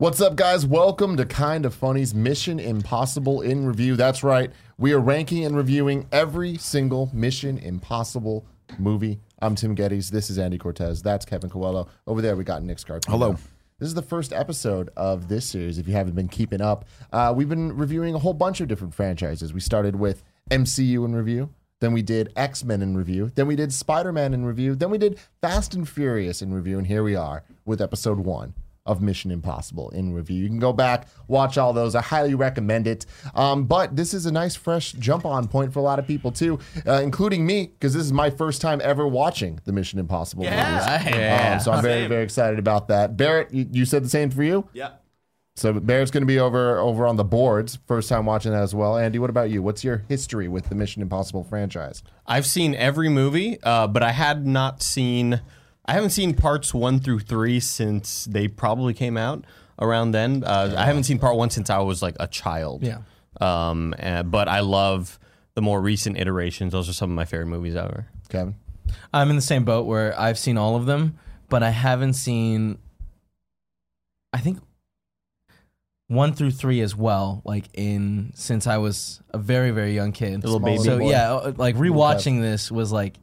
What's up, guys? Welcome to Kind of Funny's Mission Impossible in Review. That's right. We are ranking and reviewing every single Mission Impossible movie. I'm Tim Gettys. This is Andy Cortez. That's Kevin Coello. Over there, we got Nick Scarpino. Hello. This is the first episode of this series. If you haven't been keeping up, uh, we've been reviewing a whole bunch of different franchises. We started with MCU in review. Then we did X Men in review. Then we did Spider Man in review. Then we did Fast and Furious in review. And here we are with episode one of Mission Impossible in review. You can go back, watch all those. I highly recommend it. Um, but this is a nice, fresh jump on point for a lot of people, too, uh, including me, because this is my first time ever watching the Mission Impossible movies. Yeah. Um, so I'm very, very excited about that. Barrett, you, you said the same for you? Yeah. So Barrett's going to be over over on the boards. First time watching that as well. Andy, what about you? What's your history with the Mission Impossible franchise? I've seen every movie, uh, but I had not seen. I haven't seen parts one through three since they probably came out around then. Uh, I haven't seen part one since I was like a child. Yeah. Um, and, but I love the more recent iterations. Those are some of my favorite movies ever. Kevin? I'm in the same boat where I've seen all of them, but I haven't seen. I think one through three as well. Like in since I was a very very young kid, little baby So boy. yeah, uh, like rewatching this was like.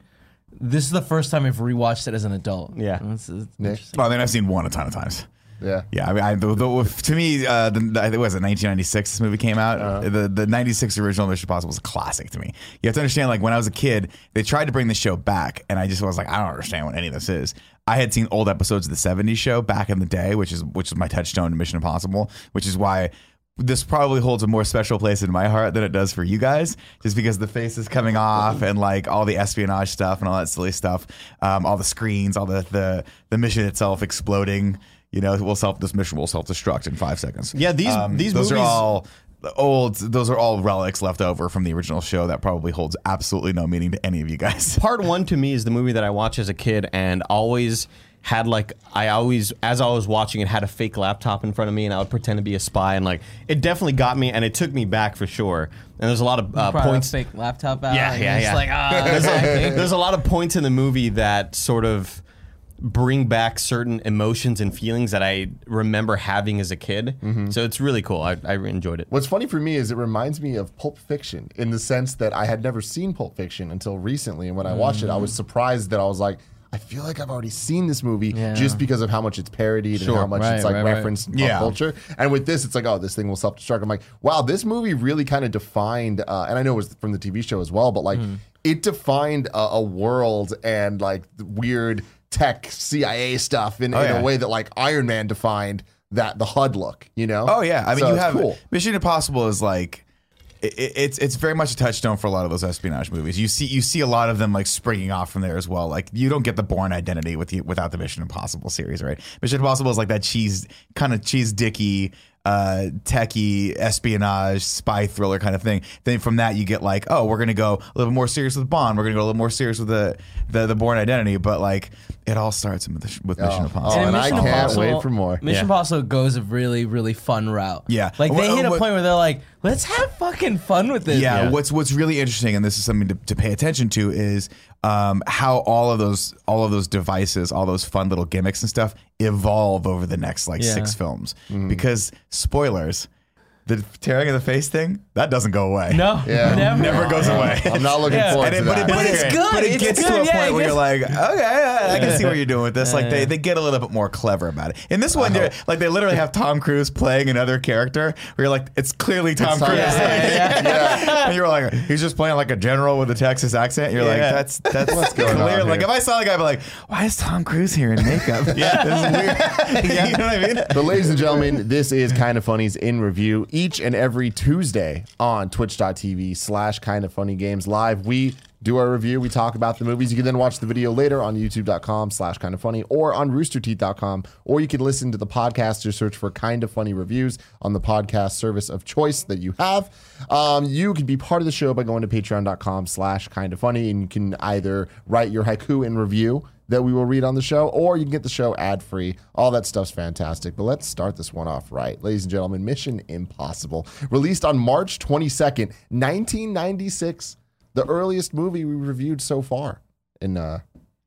This is the first time I've rewatched it as an adult. Yeah. It's- it's Nick? interesting. Well, I mean, I've seen one a ton of times. Yeah. Yeah, I mean, I, the, the, to me, uh, the, the, I think it was it 1996. This movie came out. The the 96 original Mission Impossible was a classic to me. You have to understand, like when I was a kid, they tried to bring the show back, and I just was like, I don't understand what any of this is. I had seen old episodes of the 70s show back in the day, which is which is my touchstone to Mission Impossible, which is why. This probably holds a more special place in my heart than it does for you guys, just because the face is coming off and like all the espionage stuff and all that silly stuff, um, all the screens, all the the the mission itself exploding. You know, will self this mission will self destruct in five seconds. Yeah, these- Um, these those are all old. Those are all relics left over from the original show that probably holds absolutely no meaning to any of you guys. Part one to me is the movie that I watched as a kid and always had like I always as I was watching it had a fake laptop in front of me and I would pretend to be a spy and like it definitely got me and it took me back for sure. And there's a lot of uh, Brought a points. fake laptop out. Yeah, yeah, yeah. Like ah, there's, a, there's a lot of points in the movie that sort of bring back certain emotions and feelings that I remember having as a kid. Mm-hmm. So it's really cool. I, I enjoyed it. What's funny for me is it reminds me of Pulp Fiction in the sense that I had never seen Pulp Fiction until recently. And when I watched it, I was surprised that I was like, I feel like I've already seen this movie Yeah. just because of how much it's parodied and how much Right, it's like right, right. referenced in pop Yeah. culture. And with this, it's like, oh, this thing will self destruct. I'm like, wow, this movie really kind of defined, uh, and I know it was from the TV show as well, but like Mm-hmm. it defined a, a world and like weird tech CIA stuff in, Oh, in yeah. a way that like Iron Man defined that the HUD look, you know? Oh yeah, I mean So you have cool. Mission Impossible is like. It- it- It's it's very much a touchstone for a lot of those espionage movies. You see you see a lot of them like springing off from there as well. Like you don't get the Bourne identity with the, without the Mission Impossible series, right? Mission Impossible is like that cheese kind of cheese dicky, uh, techie espionage spy thriller kind of thing. Then from that you get like, oh, we're gonna go a little more serious with Bond. We're gonna go a little more serious with the the, the Bourne identity. But like it all starts with, the, with Mission Oh, Impossible. oh, and I Mission can't Impossible- wait for more. Mission Yeah. Impossible goes a really, really fun route. Yeah. Like they Well, hit a what- point where they're like, let's have fucking fun with this. Yeah, Yeah. what's what's really interesting, and this is something to, to pay attention to, is um, how all of those all of those devices, all those fun little gimmicks and stuff, evolve over the next like Yeah. six films. Mm-hmm. Because spoilers, the tearing of the face thing that doesn't go away. No, Yeah. never. never goes away. I'm not looking Yeah. forward And it, to but, that. it, but, But it's good. but it It's gets to a Yeah, point where you're like, okay, I can see what you're doing with this. Like they, they get a little bit more clever about it. In this one, they're, like they literally have Tom Cruise playing another character. Where you're like, it's clearly Tom Tom Cruise. Cruise. Yeah, yeah, and you're like, he's just playing like a general with a Texas accent. You're like, that's that's What's going clear. on Like if I saw the guy, I'd be like, why is Tom Cruise here in makeup? yeah, this is weird. you know what I mean? But ladies and gentlemen, this is Kind of Funny's in review each and every Tuesday on twitch.tv slash kind of funny games live. We do our review. We talk about the movies. You can then watch the video later on youtube.com slash kind of funny or on roosterteeth.com, or you can listen to the podcast or search for kind of funny reviews on the podcast service of choice that you have. Um, you can be part of the show by going to patreon.com slash kind of funny and you can either write your haiku in review that we will read on the show, or you can get the show ad free. All that stuff's fantastic. But let's start this one off right. Ladies and gentlemen, Mission Impossible, released on March 22nd, 1996, the earliest movie we reviewed so far in uh,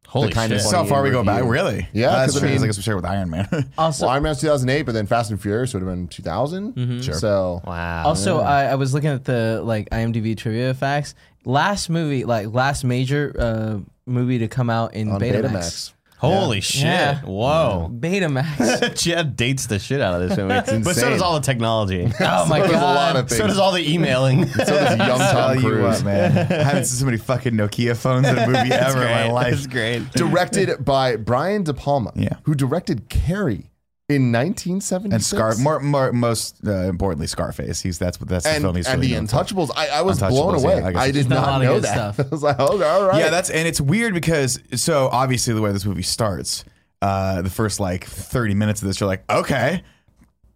Holy kind of shit. So funny how far we go back? Really? Yeah, that's 'cause I true. mean- I guess we share with Iron Man. Also, Well, Iron Man's 2008, but then Fast and Furious would have been 2000. Sure. So Wow. Also, I, I was looking at the like IMDb trivia facts. Last movie, like last major uh, movie to come out in on Betamax. Betamax. Holy shit. Yeah. Whoa. Betamax. Chad dates the shit out of this movie. but so insane. does all the technology. oh my There's a lot god. of things. so does all the emailing. So does young Tell Tom you Cruise. what, man. I haven't seen so many fucking Nokia phones in a movie ever in my life. It's great. Directed by Brian De Palma, Yeah. who directed Carrie in 1976. And Scar, more, more, most uh, importantly, Scarface. He's that's what that's the and, film he's and really the. Untouchables. I, I was blown away. yeah, I I did done not know that. stuff. I was like, oh, all right. Yeah, that's and it's weird because so obviously the way this movie starts, uh, the first like thirty minutes of this, you're like, okay,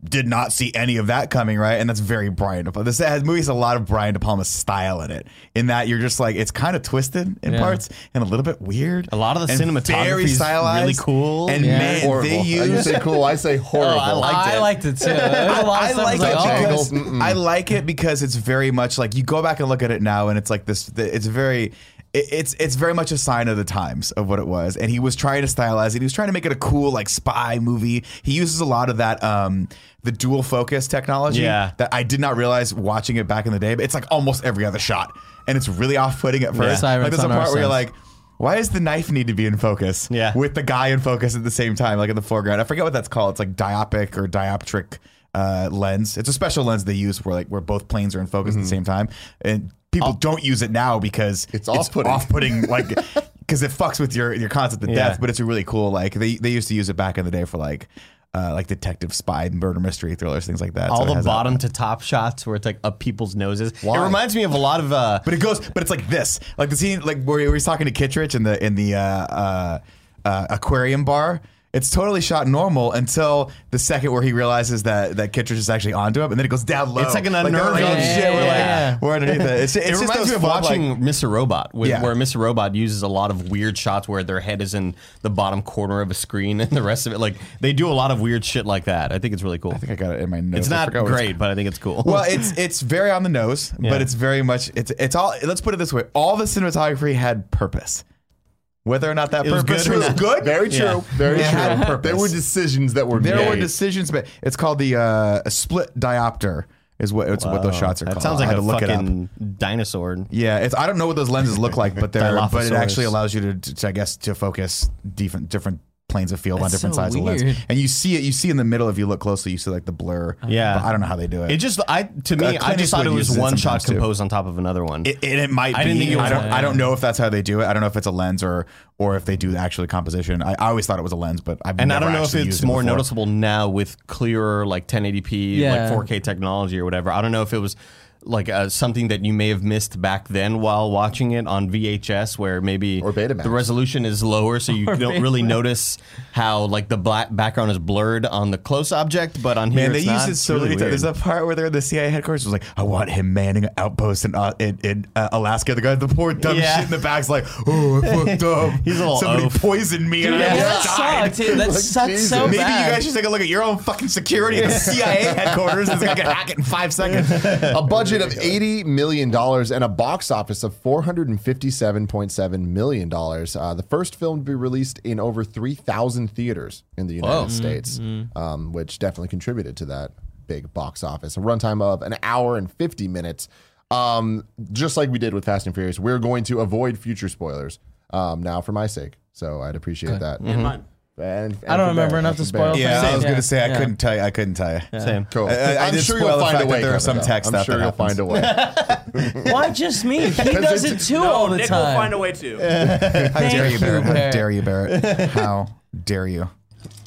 did not see any of that coming, right? And that's very Brian De Palma. This has, movie has a lot of Brian De Palma style in it, in that you're just like it's kind of twisted in Yeah. parts and a little bit weird. A lot of the cinematography is really cool. And Yeah. man, horrible. they you use say cool. I say oh, horrible. I like- liked I it. liked it too. There's a lot of I stuff. like it like, oh, because. I like it because it's very much like you go back and look at it now, and it's like this. It's very. It- It's it's very much a sign of the times of what it was, and he was trying to stylize it. He was trying to make it a cool like spy movie. He uses a lot of that um the dual focus technology Yeah. that I did not realize watching it back in the day. But it's like almost every other shot, and it's really off putting at first. Sirens Like there's a part where you're like. Why does the knife need to be in focus? Yeah. With the guy in focus at the same time, like in the foreground. I forget what that's called. It's like diopic or dioptric uh, lens. It's a special lens they use where like where both planes are in focus at the same time, and people don't use it now because It's off-putting. Off-putting, like because it fucks with your your concept of Yeah. death. But it's a really cool. Like they they used to use it back in the day for like. Uh, like detective, spy, murder mystery thrillers, things like that. all So the has that- bottom to top shots where it's like up people's noses. Why? It reminds me of a lot of uh But it goes, but it's like this, like the scene, like where, where he's talking to Kittredge in the in the uh, uh, uh, aquarium bar. It's totally shot normal until the second where he realizes that that Kittredge is actually onto him, and then it goes down low. It's like an unnerving- oh, Yeah, shit, we're yeah. like we're underneath it. It's, it's it just reminds me of watching like- Mr. Robot, with, Yeah. where Mr. Robot uses a lot of weird shots where their head is in the bottom corner of a screen and the rest of it. Like they do a lot of weird shit like that. I think it's really cool. I think I got it in my notes. It's not what it's great, but I think it's cool. well, it's it's very on the nose, Yeah. but it's very much it's it's all. Let's put it this way: all the cinematography had purpose. Whether or not that It was purpose good was not. good, Very true. Yeah. Very It had true. There were decisions that were made. There made. were decisions, but it's called the uh, a split diopter is what it's what those shots are that called. sounds I like had a to look fucking dinosaur. Yeah, it's I don't know what those lenses look like, but they're but it actually allows you to, to I guess to focus different different planes of field on different so sides of weird. lens. And you see it you see in the middle if you look closely, you see like the blur. Yeah. But I don't know how they do it. It just I to me Uh, I just thought it was uses it one shot sometimes, too. composed on top of another one. It, and it might I be. didn't think it was I don't. a- I don't know if that's how they do it. I don't know if it's a lens or or if they do actually composition. I, I always thought it was a lens, but I've and I never don't know if actually it's used it more before. noticeable now with clearer like 1080p, Yeah. like 4K technology or whatever. I don't know if it was like uh, something that you may have missed back then while watching it on VHS, where maybe Or Betamax. the resolution is lower, so you don't really notice how like the black background is blurred on the close object, but on here Man, they it's use it so really many times. weird. There's a part where they're in the CIA headquarters. It was like, I want him manning an outpost in uh, in, in uh, Alaska. The guy, the poor dumb Yeah. shit in the back's like, oh, I fucked up. He's a little Somebody oaf. poisoned me and I Yeah, almost that died. sucks. That Like, sucks Jesus. so Maybe bad. you guys should take a look at your own fucking security at the CIA headquarters. This guy can hack it in five seconds. a budget of eighty million dollars and a box office of four hundred and fifty-seven point seven million dollars. Uh, the first film to be released in over three thousand theaters in the United Whoa. States, um, which definitely contributed to that big box office. A runtime of an hour and fifty minutes. Um, just like we did with Fast and Furious, we're going to avoid future spoilers um, now for my sake. So I'd appreciate that. Mm-hmm. And. And, and I don't remember enough to for spoil Bear. for Yeah, I was Yeah, gonna say I yeah. couldn't tell you. I couldn't tell you. Same. Cool. I- I I'm did sure spoil you'll the find fact a way. there was some Kevin, tech I'm sure that you'll find a way. Why just me? He does it too all the Nick time. will find a way too. How dare you, you, Barrett? How dare you, Barrett? How dare you?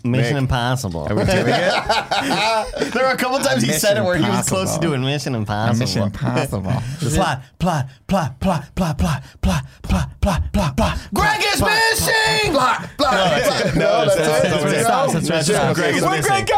Mission Mick. Impossible. Are we doing it? There were a couple times he said it where he was close to doing Mission Impossible. Mission Impossible. Plot, plot, plot, plot, plot, plot, plot, plot, plot, plot, plot. Greg is missing. Blah, blah, blah. No, that's it. That's where it stops. That's where it stops. Greg is Where'd missing. Go?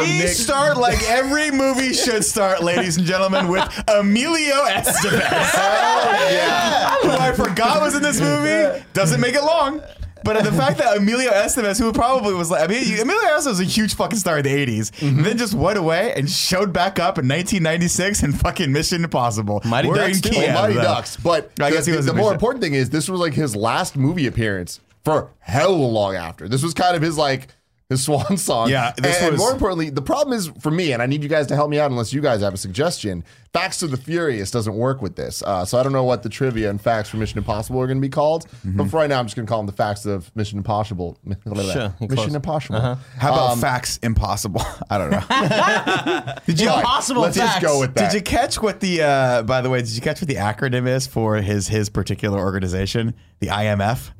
we start like every movie should start, ladies and gentlemen, with Emilio Estevez. Oh, Who I forgot was in this movie. Doesn't make it long. But the fact that Emilio Estevez, who probably was like, I mean, Emilio Estevez was a huge fucking star in the 80s, Mm-hmm. then just went away and showed back up in 1996 in fucking Mission Impossible. Mighty We're Ducks in. Kiev, Well, Mighty though. Ducks. But I the, guess he was the in more important thing is this was like his last movie appearance for hell long after. This was kind of his like his swan song. Yeah, this and, and more importantly, the problem is for me, and I need you guys to help me out unless you guys have a suggestion. Facts of the Furious doesn't work with this, uh, so I don't know what the trivia and facts for Mission Impossible are going to be called. Mm-hmm. But for right now, I'm just going to call them the facts of Mission Impossible. Sure, Mission close. Impossible. How about Um, facts impossible? I don't know. did you Fine, Impossible Let's just go with that. Did you catch what the uh, by the way, did you catch what the acronym is for his his particular organization, the IMF?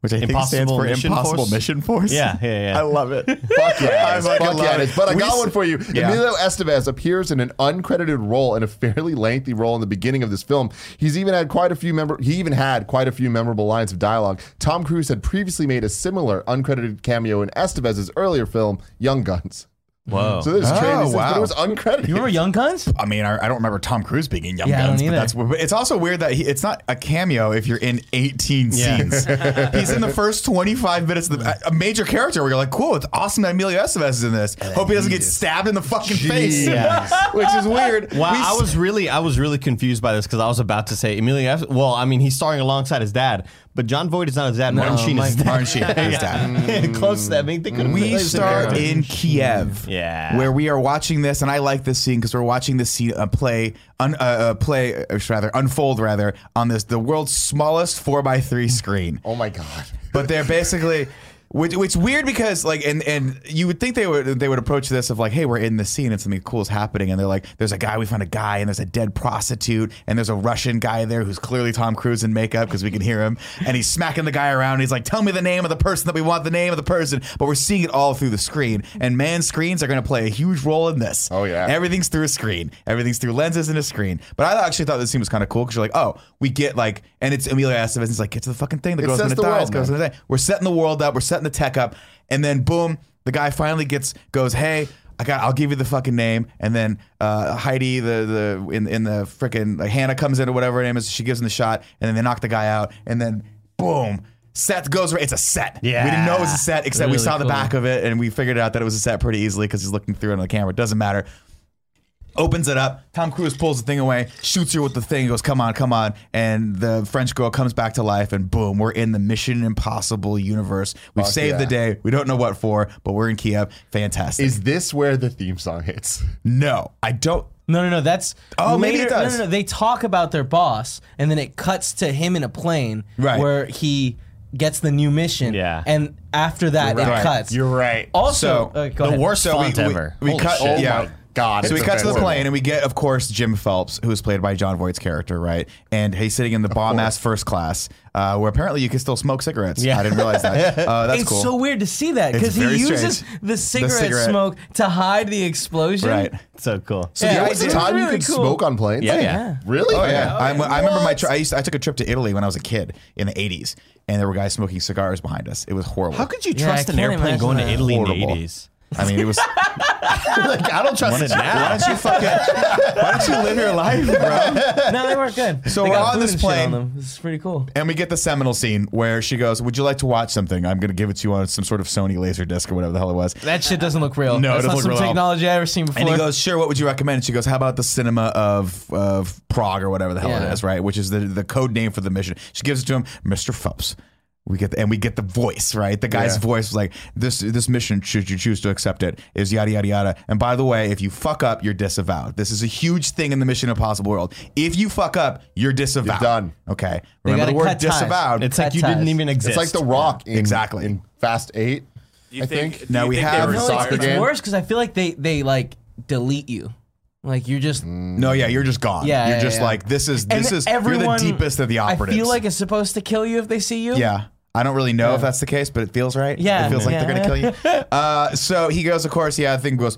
Which I think stands for Mission Impossible Force? Mission Force. Yeah, yeah, yeah. I love it. Fuck yeah, it is. I fucking Fuck yeah, love it it. is. But I We got s- one for you. Yeah. Emilio Estevez appears in an uncredited role in a fairly lengthy role in the beginning of this film. He's even had quite a few member. He even had quite a few memorable lines of dialogue. Tom Cruise had previously made a similar uncredited cameo in Estevez's earlier film, Young Guns. Whoa. So there's Oh, crazy, wow. but it was uncredited. You remember Young Guns? I mean, I, I don't remember Tom Cruise being in Young Yeah, I don't Guns, but that's it's also weird that he, it's not a cameo if you're in 18 Yeah. scenes. He's in the first 25 minutes of the, a major character where you're like, cool, it's awesome that Emilio Estevez is in this. Hope he doesn't get stabbed in the fucking face, which is weird. Wow, We I s- was really, I was really confused by this because I was about to say Emilio. F- well, I mean, he's starring alongside his dad, but Jon Voight is not his dad. Martin Sheen is his dad. Martin Sheen is his dad. Close. To that. I mean, they could We start in Kiev, Yeah. where we are watching this, and I like this scene because we're watching this scene uh, play, un, uh, uh, play, uh, rather unfold rather on this the world's smallest four x three screen. oh my god. but they're basically which, which weird because like and and you would think they would they would approach this of like hey we're in the scene and something cool is happening. And they're like there's a guy we found a guy and there's a dead prostitute and there's a Russian guy there who's clearly Tom Cruise in makeup because we can hear him. And he's smacking the guy around. And he's like tell me the name of the person that we want the name of the person. But we're seeing it all through the screen. And man screens are going to play a huge role in this. Oh, yeah. everything's through a screen. Everything's through lenses and a screen. But I actually thought this scene was kind of cool because you're like oh we get like and it's Emilio Estevez he's like get to the fucking thing the girl's gonna the die world, it's goes man. to we're setting the world up. We're setting the tech up, and then boom, the guy finally gets goes, "Hey, I got. I'll give you the fucking name." And then uh, Heidi, the the in in the freaking like Hannah comes in or whatever her name is. She gives him the shot, and then they knock the guy out, and then boom. Seth goes right. It's a set. Yeah. we didn't know it was a set, except we Really saw the back of it, and we figured out that it was a set pretty easily because he's looking through it on the camera. It doesn't matter opens it up. Tom Cruise pulls the thing away, shoots her with the thing, goes, "Come on, come on!" And the French girl comes back to life, and boom, we're in the Mission Impossible universe. We've Fuck saved yeah. the day. We don't know what for, but we're in Kiev. Fantastic. Is this where the theme song hits? no, I don't. No, no, no. That's Oh, maybe it does. No, no, no. They talk about their boss, and then it cuts to him in a plane, Right. where he gets the new mission. Yeah. and after that, You're it cuts. You're right. Also, So, uh, the ahead. worst So we- font we- ever. we Holy cut- shit. Oh yeah. My god. So we cut to the plane and we get, of course, Jim Phelps, who is played by Jon Voight's character, right? And he's sitting in the bomb ass first class, uh, where apparently you can still smoke cigarettes. Yeah. I didn't realize that. Uh, that's it's cool. so weird to see that It's because he very uses strange. the cigarette, cigarette. smoke to hide the explosion. right. So cool. So Yeah, there was a did. time you Really could cool. smoke on planes? Yeah, Yeah. yeah. Really? Oh yeah, I, I remember my. Tri- I used. I took a trip to Italy when I was a kid in the '80s, and there were guys smoking cigars behind us. It was horrible. How could you Yeah, trust I an can't airplane imagine going to that. Italy in the 80s? I mean, it was. like, I don't trust Want it it now. Why don't you fucking? Why don't you live your life, bro? No, they weren't good. So they we're got on food this and shit plane. On them. This is pretty cool. And we get the seminal scene where she goes, "Would you like to watch something? I'm going to give it to you on some sort of Sony laser disc or whatever the hell it was." That shit doesn't look real. No, it That's doesn't not look some real at all. technology I've ever seen before. And he goes, "Sure, what would you recommend?" And she goes, "How about the cinema of of Prague or whatever the hell it Yeah. is, right? Which is the the code name for the mission." She gives it to him, Mr. Phelps. We get the, and we get the voice, right? The guy's Yeah. voice was like, "This this mission, should you choose to accept it, is yada yada yada." And by the way, if you fuck up, you're disavowed. This is a huge thing in the Mission Impossible world. If you fuck up, you're disavowed. You're done. Okay, They remember the word cut ties. disavowed. It's like Cut you didn't even exist. It's like The Rock in, Exactly. in Fast 8. You I think, think- Now you we think have- were I feel soccer like it's game. worse because I feel like they they like delete you. Like you're just mm. no, yeah, you're just gone. Yeah, you're yeah, just yeah. like this is and this is everyone, you're the deepest of the operatives. I feel like it's supposed to kill you if they see you. Yeah. I don't really know if that's the case, but it feels right. Yeah. It feels like Yeah. they're going to kill you. Uh, so he goes, of course, yeah, the thing goes,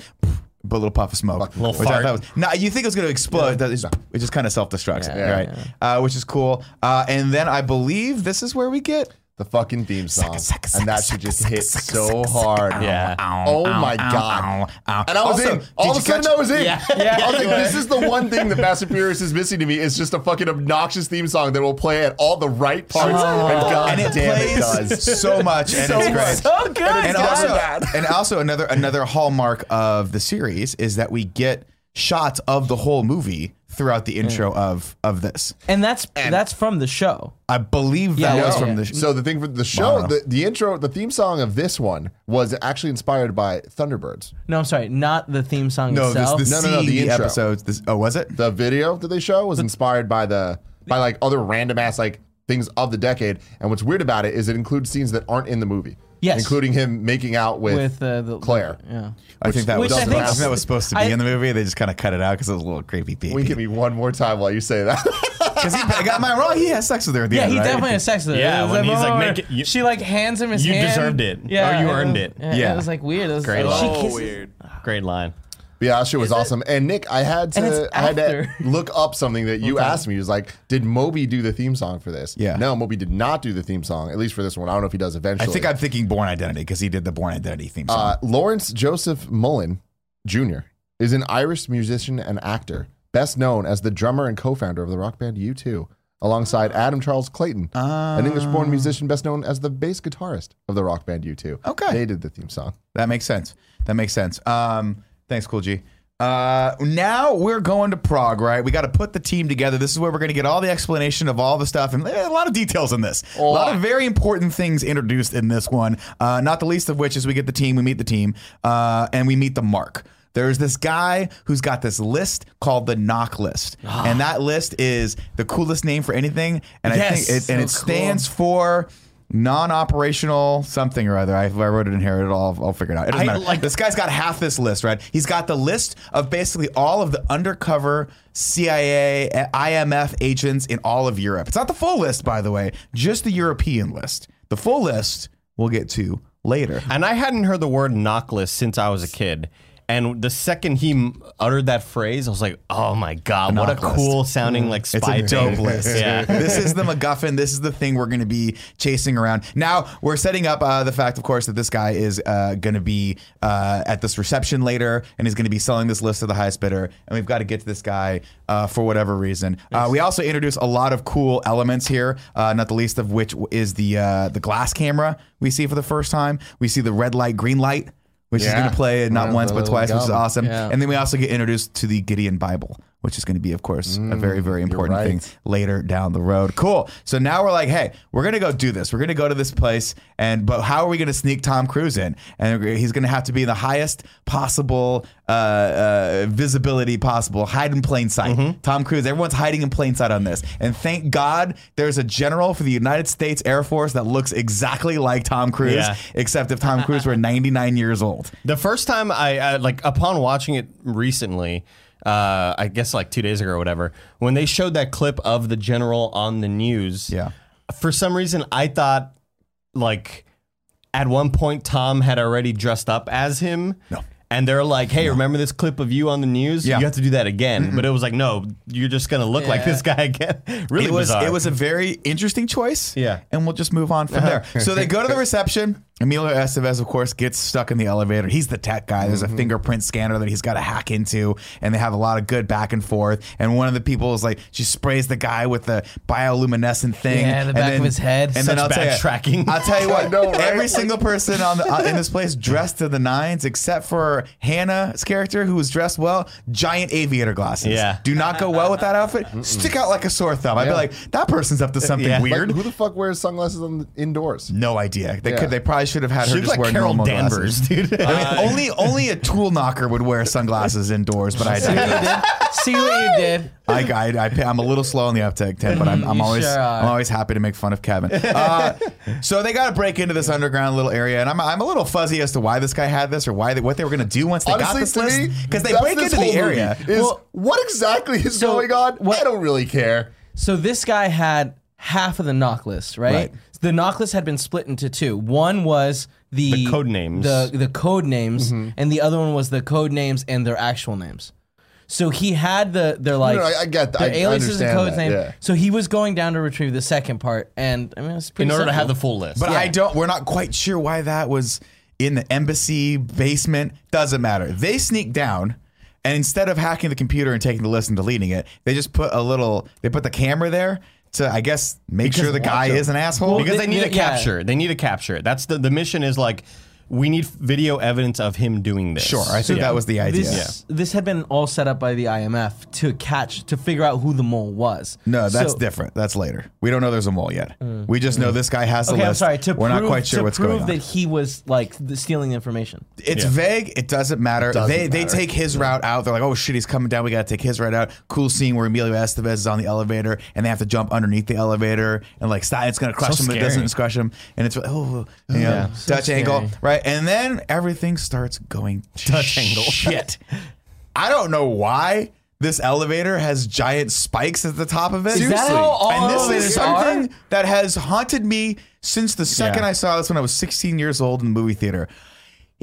but a little puff of smoke. Little which I fart. thought was, now, you think it was going to explode. That is, it just kind of self destructs, Yeah, right? Uh, which is cool. Uh, and then I believe this is where we get the fucking theme song, Suck it, suck and that should just hit suck it, so suck it, suck it. hard. Yeah. Oh my god! And I was Also, in. All of a sudden, catch- I was in. Yeah. I was like, this is the one thing that Fast and Furious is missing to me. Is just a fucking obnoxious theme song that will play at all the right parts. and god and it damn, plays it does. so much, and So it's great. So good. and so also, bad. and also another another hallmark of the series is that we get shots of the whole movie throughout the intro of of this. and that's that's from the show. I believe that yeah, was yeah. from the. Sh- So the thing for the show, the, the intro, the theme song of this one was actually inspired by Thunderbirds. No, I'm sorry, not the theme song no, this, itself. the No, no, no, the C intro. episodes. This, oh, was it? The video that they show was inspired by the by like other random ass like things of the decade. And what's weird about it is it includes scenes that aren't in the movie. Yes. including him making out with, with uh, the Claire. Yeah. I think that was I I think- think that was supposed to be I- in the movie. They just kind of cut it out because it was a little creepy. Wink at me one more time while you say that. Because he got mine wrong. He has sex with her at the Yeah, end. he right? definitely has sex with her. Yeah, It was when he's like, "Oh," make it- you- she like hands him his hand. You hand. deserved it, Yeah, or you earned was- it. Yeah, Yeah. it was like weird. It was Great like, line. she Oh, kisses- weird. Great line. Yeah, that shit was awesome. And Nick, I had And it's to I had to after. look up something that you asked me. He was like, "Did Moby do the theme song for this?" Yeah. No, Moby did not do the theme song. At least for this one. I don't know if he does eventually. I eventually. think I'm thinking Bourne Identity because he did the Bourne Identity theme song. Uh, Lawrence Joseph Mullen Jr. is an Irish musician and actor, best known as the drummer and co-founder of the rock band U2, alongside Adam Charles Clayton, an English-born musician best known as the bass guitarist of the rock band U2. Okay. they did the theme song. That makes sense. That makes sense. Um, thanks, Cool G. Uh, now we're going to Prague, right? We got to put the team together. This is where we're going to get all the explanation of all the stuff and eh, a lot of details in this. A lot of very important things introduced in this one. Uh, not the least of which is we get the team, we meet the team, uh, and we meet the mark. There's this guy who's got this list called the NOC list, and that list is the coolest name for anything. And I Yes, think it, and so it stands for non-operational something or other. I, I wrote it in here. It'll, I'll, I'll figure it out. It doesn't I matter. like- this guy's got half this list, right? He's got the list of basically all of the undercover CIA, IMF agents in all of Europe. It's not the full list, by the way, just the European list. The full list we'll get to later. And I hadn't heard the word NOC list since I was a kid. And the second he uttered that phrase, I was like, "Oh my god, what a cool sounding like It's spy a dope thing." list. Yeah. this is the MacGuffin. This is the thing we're going to be chasing around. Now we're setting up uh, the fact, of course, that this guy is uh, going to be uh, at this reception later, and he's going to be selling this list to the highest bidder. And we've got to get to this guy uh, for whatever reason. Uh, we also introduce a lot of cool elements here, uh, not the least of which is the uh, the glass camera we see for the first time. We see the red light, green light. Which is going to play not once but twice, which is awesome. Yeah. And then we also get introduced to the Gideon Bible, which is going to be, of course, a very, very important right. thing later down the road. Cool. So now we're like, hey, we're gonna go do this. We're gonna go to this place, and but how are we gonna sneak Tom Cruise in? And he's gonna have to be in the highest possible uh, uh, visibility possible, hide in plain sight. Tom Cruise, everyone's hiding in plain sight on this, and thank God there's a general for the United States Air Force that looks exactly like Tom Cruise, Yeah. except if Tom Cruise were 99 years old. The first time I, I like upon watching it recently, uh, I guess like two days ago or whatever, when they showed that clip of the general on the news, Yeah. for some reason I thought like at one point Tom had already dressed up as him. No. And they're like, "Hey, remember this clip of you on the news? Yeah. You have to do that again." But it was like, "No, you're just gonna look like this guy again." really it was bizarre. it was a very interesting choice. Yeah. and we'll just move on from there. So they go to the reception. Emilio Estevez, of course, gets stuck in the elevator. He's the tech guy. There's a fingerprint scanner that he's got to hack into, and they have a lot of good back and forth. And one of the people is like, she sprays the guy with the bioluminescent thing. Yeah, the and back of his head. And Such then I'll bad tell you, tracking. I'll tell you what. know, right? Every single person on the, uh, in this place dressed to the nines, except for Hannah's character, who was dressed well. Giant aviator glasses. Yeah. Do not go well with that outfit. Stick out like a sore thumb. I'd be like, that person's up to something Yeah. Weird. Like, who the fuck wears sunglasses on the, indoors? no idea. They Yeah. could. They probably should have had She her looks just like wear Carol normal Danvers, glasses. dude. I mean, only only a tool knocker would wear sunglasses indoors, but I See what you did. did? See what you did? I, I, I pay, I'm a little slow on the uptake, Tim, but I'm, I'm You always sure are. I'm always happy to make fun of Kevin. Uh, so they got to break into this underground little area, and I'm, I'm a little fuzzy as to why this guy had this or why they, what they were going to do once they got Honestly, this to list me, because they that's break this into the whole area. movie Is Well- what exactly is going on? I don't really care. So this guy had half of the NOC list, right? Right. The NOC list had been split into two. One was the, The code names. the the code names, Mm-hmm. and the other one was the code names and their actual names. So he had the their like no, I- I get that. their I- I aliases and understand codes that, name. yeah. So he was going down to retrieve the second part, and I mean, it's pretty in order to have the simple. full list. But Yeah. I don't. We're not quite sure why that was in the embassy basement. Doesn't matter. They sneak down, and instead of hacking the computer and taking the list and deleting it, they just put a little. They put the camera there to, I guess, make sure the guy watch him. is an asshole. because they- they need to yeah. capture. They need a capture. That's the the mission is like we need video evidence of him doing this. sure, I think that was the idea. This this had been all set up by the IMF to catch to figure out who the mole was. No, that's So- different. That's later. We don't know there's a mole yet. Mm. We just know this guy has the Okay, I'm sorry. To We're prove, not quite sure to what's prove going on. that he was like the, stealing information. It's Yeah. vague. It doesn't matter. doesn't they they matter. take his route out. They're like, oh shit, he's coming down. We got to take his route out. Cool scene where Emilio Estevez is on the elevator and they have to jump underneath the elevator and like stop. It's gonna crush So him, but it scary. doesn't crush him. And it's oh, you know, Yeah. So Dutch angle, scary. Right? And then everything starts going to Dutch angle. Shit. I don't know why. This elevator has giant spikes at the top of it. Is that Seriously. how all and this is are? something that has haunted me since the second Yeah. I saw this when I was 16 years old in the movie theater.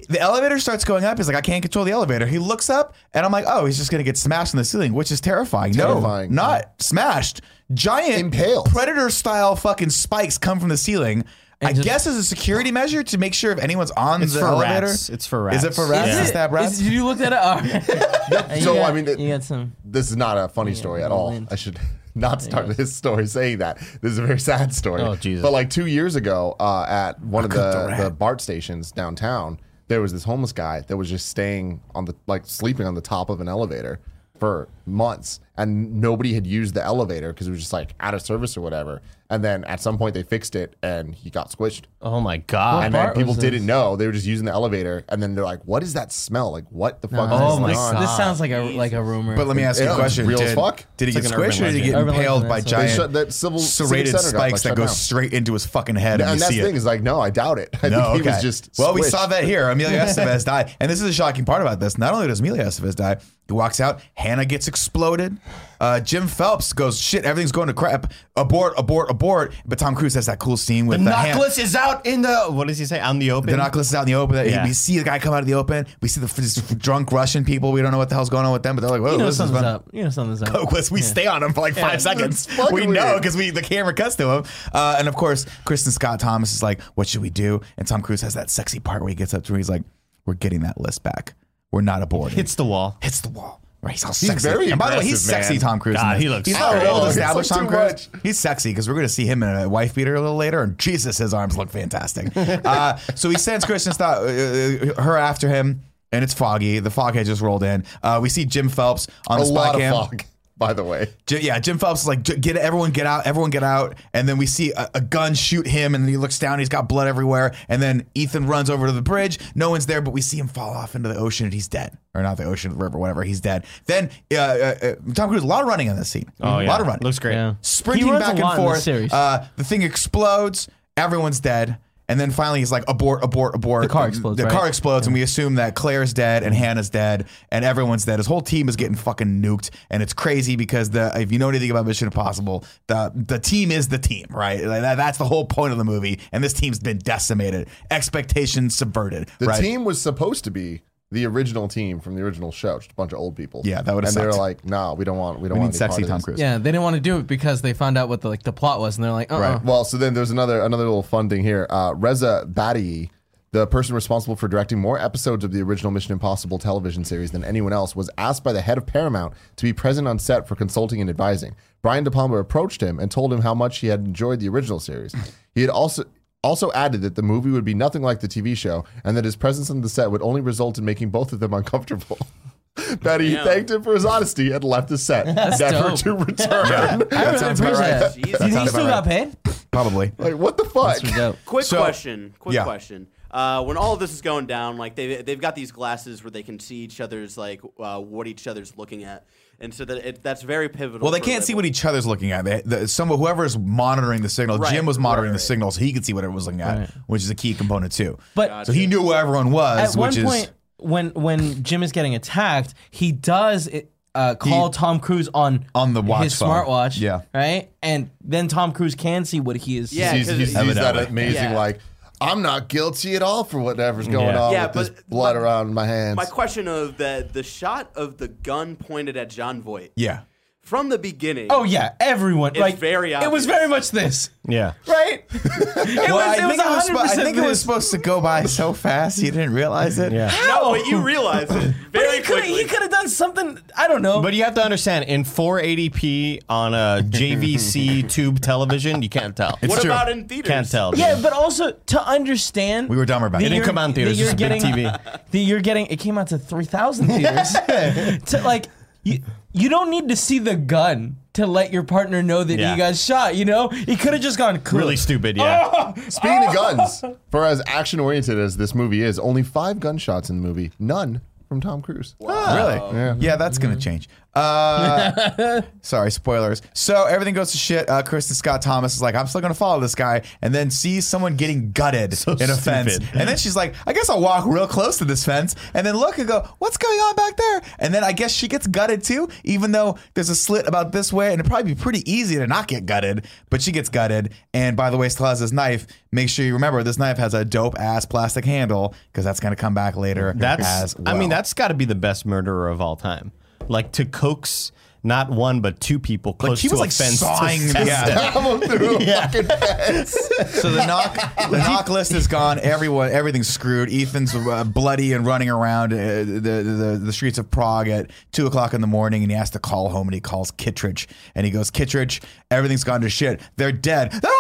The elevator starts going up. He's like, I can't control the elevator. He looks up, and I'm like, oh, he's just gonna get smashed in the ceiling, which is terrifying. Terrifying. No, not smashed. Giant Impaled. predator style fucking spikes come from the ceiling. I just- guess as a security measure to make sure if anyone's on It's the for elevator. rats. It's for rats. Is it for rats? Yeah. Is that rats? Is- did you look that up? You So, got- I mean, it- you got some. this is not a funny story at all. lint. I should not start this story saying that. This is a very sad story. Oh, Jesus. But like two years ago, uh, at one of cooked the, the BART stations downtown, there was this homeless guy that was just staying on the like sleeping on the top of an elevator for months, and nobody had used the elevator because it was just like out of service or whatever. And then at some point they fixed it, and he got squished. Oh my god. And then people didn't know. They were just using the elevator, and then they're like, "What is that smell? Like, what the fuck No, is Oh this my this, on?" this sounds like a like a rumor. But let me ask you a question: real as did, fuck. did he It's get like an squished or did he get legend. Urban impaled legend, by that's They giant shut that civil civic serrated center got, spikes like, that shut go down. straight into his fucking head and, and you that's see the thing is like, no, I doubt it. I No, think he okay. was just. well, we squished. saw that here. Emilio Estevez died, and this is the shocking part about this. Not only does Emilio Estevez die, he walks out. Hannah gets exploded. Uh, Jim Phelps goes, "Shit, everything's going to crap. Abort, abort, abort." But Tom Cruise has that cool scene with the the, is out in the what does he say? Out in the open. the necklace is out in the open. Yeah. We see the guy come out of the open. We see the drunk Russian people. We don't know what the hell's going on with them, but they're like, "Whoa, you know this is something's fun." up. You know something's up. Because we stay on him for like five seconds. We know because we the camera cuts to him. Uh, and of course, Kristin Scott Thomas is like, "What should we do?" And Tom Cruise has that sexy part where he gets up to her. He's like, "We're getting that list back. We're not aborting." hits the wall. hits the wall. Right, he's all sexy. very and by the way, he's aggressive, sexy, man. Tom Cruise. God, he looks He's not so old, good. established Tom Cruise. much. He's sexy because we're going to see him in a wife beater a little later, and Jesus, his arms look fantastic. uh, so he sends Kristin Scott, uh, uh, her after him, and it's foggy. The fog had just rolled in. Uh, we see Jim Phelps on a the spy lot of cam. fog, by the way. J- yeah, Jim Phelps is like, get everyone, get out, everyone, get out. And then we see a, a gun shoot him, and he looks down, he's got blood everywhere. And then Ethan runs over to the bridge. No one's there, but we see him fall off into the ocean, and he's dead, or not the ocean, the river, whatever. He's dead. Then uh, uh, uh, Tom Cruise, a lot of running in this scene. Oh a yeah. lot of running, Looks great. Yeah. sprinting back a and lot in this forth. series. Uh, the thing explodes. Everyone's dead. And then finally, he's like, abort, abort, abort. The car explodes, The right? car explodes, and we assume that Claire's dead and Hannah's dead, and everyone's dead. His whole team is getting fucking nuked, and it's crazy because the if you know anything about Mission Impossible, the the team is the team, right? Like that, that's the whole point of the movie, and this team's been decimated, expectations subverted. The right? team was supposed to be the original team from the original show, just a bunch of old people. Yeah, that would've And they were sucked. like, "No, we don't want. We don't we want need any part sexy of Tom this." Cruise. Yeah, they didn't want to do it because they found out what the like the plot was, and they're like, uh, Right. Well, so then there's another another little fun thing here. Uh, Reza Badiyi, the person responsible for directing more episodes of the original Mission Impossible television series than anyone else, was asked by the head of Paramount to be present on set for consulting and advising. Brian De Palma approached him and told him how much he had enjoyed the original series. He had also also added that the movie would be nothing like the TV show and that his presence on the set would only result in making both of them uncomfortable. Betty Yeah. thanked him for his honesty and left the set, never dope. to return. I really sounds about right. that. Jesus. Do you think he still got paid? Probably. Like, what the fuck? That's dope. Quick So- question. Quick yeah. question. Uh, when all of this is going down, like they they've got these glasses where they can see each other's like uh, what each other's looking at, and so that it, that's very pivotal. Well, they can't see what each other's looking at. They, the, some whoever's monitoring the signal. Right, Jim was monitoring right, the signal, so he could see what everyone was looking at, Right. which is a key component too. But So he knew where everyone was, at one which is point, when when Jim is getting attacked, he does uh, call He- Tom Cruise on On the watch his phone. smartwatch. Yeah. right, and then Tom Cruise can see what he is. Yeah, he's, 'cause he's, it- he's that amazing Yeah. like I'm not guilty at all for whatever's going Yeah. on Yeah, with this but blood my- around my hands. My question of the the shot of the gun pointed at Jon Voight Yeah. From the beginning. Oh yeah, everyone. It's like very It was very much this, Yeah. right? it Well, was. I was think it was, spo- I think it was supposed to go by so fast you didn't realize it. Yeah. no, but you realize it But very he could he could have done something. I don't know. But you have to understand, in 480p on a JVC tube television, you can't tell. what true. about in theaters? Can't tell. dude. yeah, but also to understand. We were dumber back. It didn't come out in theaters, You're a big getting TV. that you're getting. It came out to three thousand theaters. to like you, you don't need to see the gun to let your partner know that Yeah. you got shot. You know, he could have just gone cool. Really stupid, yeah. Speaking of guns, for as action oriented as this movie is, only five gunshots in the movie, none from Tom Cruise. Wow. Really? Yeah. that's gonna change. Uh, sorry, spoilers. So everything goes to shit. Uh, Kristin Scott Thomas is like, I'm still gonna follow this guy, and then sees someone getting gutted in a fence, stupid. and then she's like, I guess I'll walk real close to this fence, and then look and go, what's going on back there? And then I guess she gets gutted too, even though there's a slit about this way, and it'd probably be pretty easy to not get gutted, but she gets gutted. And by the way, still has this knife. Make sure you remember this knife has a dope ass plastic handle because that's gonna come back later. That's, as I mean, that's got to be the best murderer of all time. Like to coax not one but two people close he to was, a like, fence sawing to the- test yeah. it. Come through a fucking fence. So the knock, the NOC list is gone. Everyone, everything's screwed. Ethan's uh, bloody and running around uh, the, the the streets of Prague at two o'clock in the morning, and he has to call home. And he calls Kittredge, and he goes, "Kittredge, everything's gone to shit. They're dead. They're all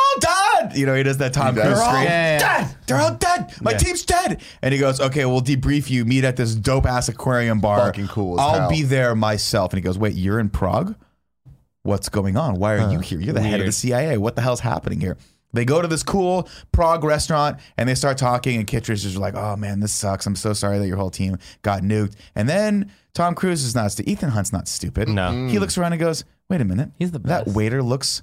dead." You know, he does that Tom Cruise does. scream. Yeah, yeah, yeah. Dead. They're all dead. My Yeah. team's dead. And he goes, "Okay, we'll debrief you. Meet at this dope ass aquarium bar. Fucking cool as I'll hell. be there myself." And he goes, "Wait, you're in Prague." what's going on? Why are you here? You're the head of the. CIA. What the hell's happening here? They go to this cool Prague restaurant and they start talking, and Kittredge is like, "Oh man, this sucks. I'm so sorry that your whole team got nuked." And then Tom Cruise is not. Stu- Ethan Hunt's not stupid. No. he looks around and goes, "Wait a minute, He's the best. That waiter looks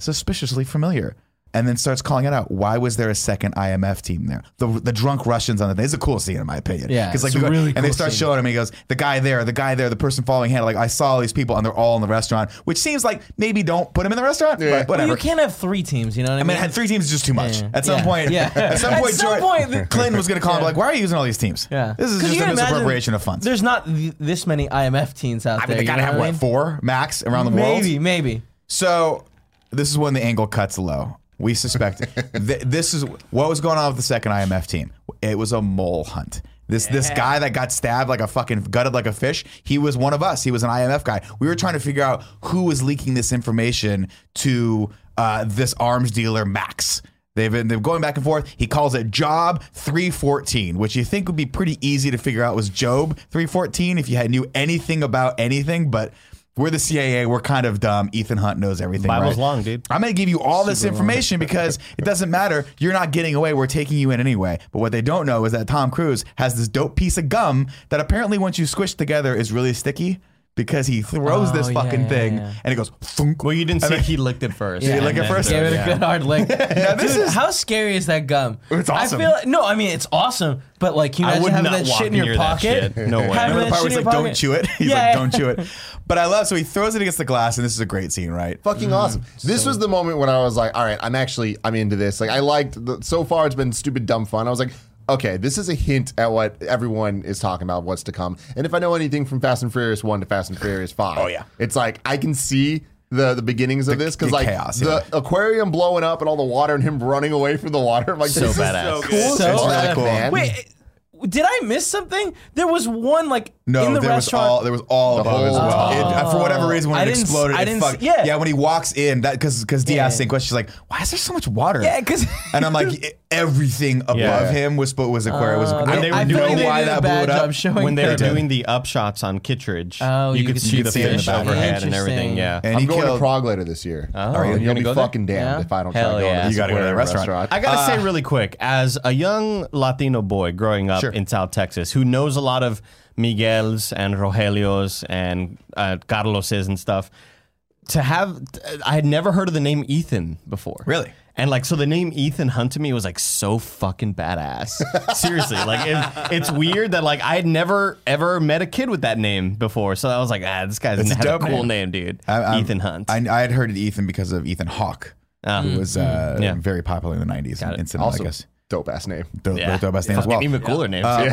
suspiciously familiar." And then starts calling it out. Why was there a second IMF team there? The the drunk Russians on the thing. It's a cool scene in my opinion. Yeah, because like it's we a go- really and they start scene. showing him. He goes, the guy there, the guy there, the person following Hannah. Like I saw all these people, and they're all in the restaurant. Which seems like maybe don't put him in the restaurant. Yeah. But Well, whatever. you can't have three teams. You know what I mean? I mean? mean, had three teams is just too much. Yeah. At some Yeah. point, Yeah. at some point, At point, some George- point, Clinton was going to call him like, "Why are you using all these teams? yeah, this is just a misappropriation of funds." There's not th- this many IMF teams out I there. mean, they you got to have what I mean? four max around the world. Maybe, maybe. So this is when the angle cuts low. We suspect th- this is what was going on with the second IMF team. It was a mole hunt. This this guy that got stabbed like a fucking gutted like a fish. He was one of us. He was an IMF guy. We were trying to figure out who was leaking this information to uh, this arms dealer Max. They've been they're going back and forth. He calls it Job 314, which you think would be pretty easy to figure out was Job 314 if you had knew anything about anything, but we're the CIA. We're kind of dumb. Ethan Hunt knows everything. Bible's right? long, dude. I'm going to give you all this information because it doesn't matter. You're not getting away. We're taking you in anyway. But what they don't know is that Tom Cruise has this dope piece of gum that apparently, once you squish together, is really sticky because he throws this Oh, fucking yeah, thing yeah. and it goes thunk. Well, you didn't see he licked it first. Yeah, and lick it first? the- Gave it a good hard lick. now, this Dude, is- how scary is that gum? It's awesome. I feel like, no. I mean, it's awesome, but like, you I imagine having that shit in your pocket? No way. Having Remember the part where he's like, don't chew it? He's like, don't chew it. But I love, so he throws it against the glass, and this is a great scene, right? fucking mm, awesome. This was the moment when I was like, all right, I'm actually I'm into this. Like I liked the, so far it's been stupid dumb fun. I was like, okay, this is a hint at what everyone is talking about, what's to come. And if I know anything from Fast and Furious 1 to Fast and Furious 5, Oh, yeah. It's like I can see the the beginnings of this because like chaos, the aquarium blowing up and all the water and him running away from the water. I'm like, So this is badass. So cool. So as really cool. man. Wait, did I miss something? There was one like No, in the there restaurant. was all there was all above whole- as well. It- for whatever reason, when I it didn't exploded, I it didn't fucked. s- yeah. yeah, when he walks in, that because because Diaz Yeah. saying questions like, "Why is there so much water?" yeah, because and I'm like, everything above Yeah. him was spo- was aquarium. was, I don't they were I know feel like they why did that a blew bad up. job showing when they were that. doing the upshots on Kittredge, Oh, you, you could could see see the it in the fish back. overhead and everything. Interesting. Yeah. And I'm he going killed. to Prague later this year. Oh, and you're you'll gonna be go there? fucking damned Yeah. if I don't Hell try going yeah. to this You gotta go to that aquarium restaurant. I gotta Uh, say really quick, as a young Latino boy growing up Sure. in South Texas, who knows a lot of Miguel's and Rogelio's and uh, Carlos's and stuff, to have I had never heard of the name Ethan before. Really? And like, so the name Ethan Hunt to me was like so fucking badass. Seriously, like it, it's weird that like I had never ever met a kid with that name before. So I was like, ah, this guy's a had a dope cool name. name, dude. I- I'm- Ethan Hunt. I, I had heard of Ethan because of Ethan Hawke, Ah. who was uh, Yeah. very popular in the '90s. Got it. Incident, Also, I guess. Dope ass name. Dope, Yeah. dope ass name as well. Even cooler names. I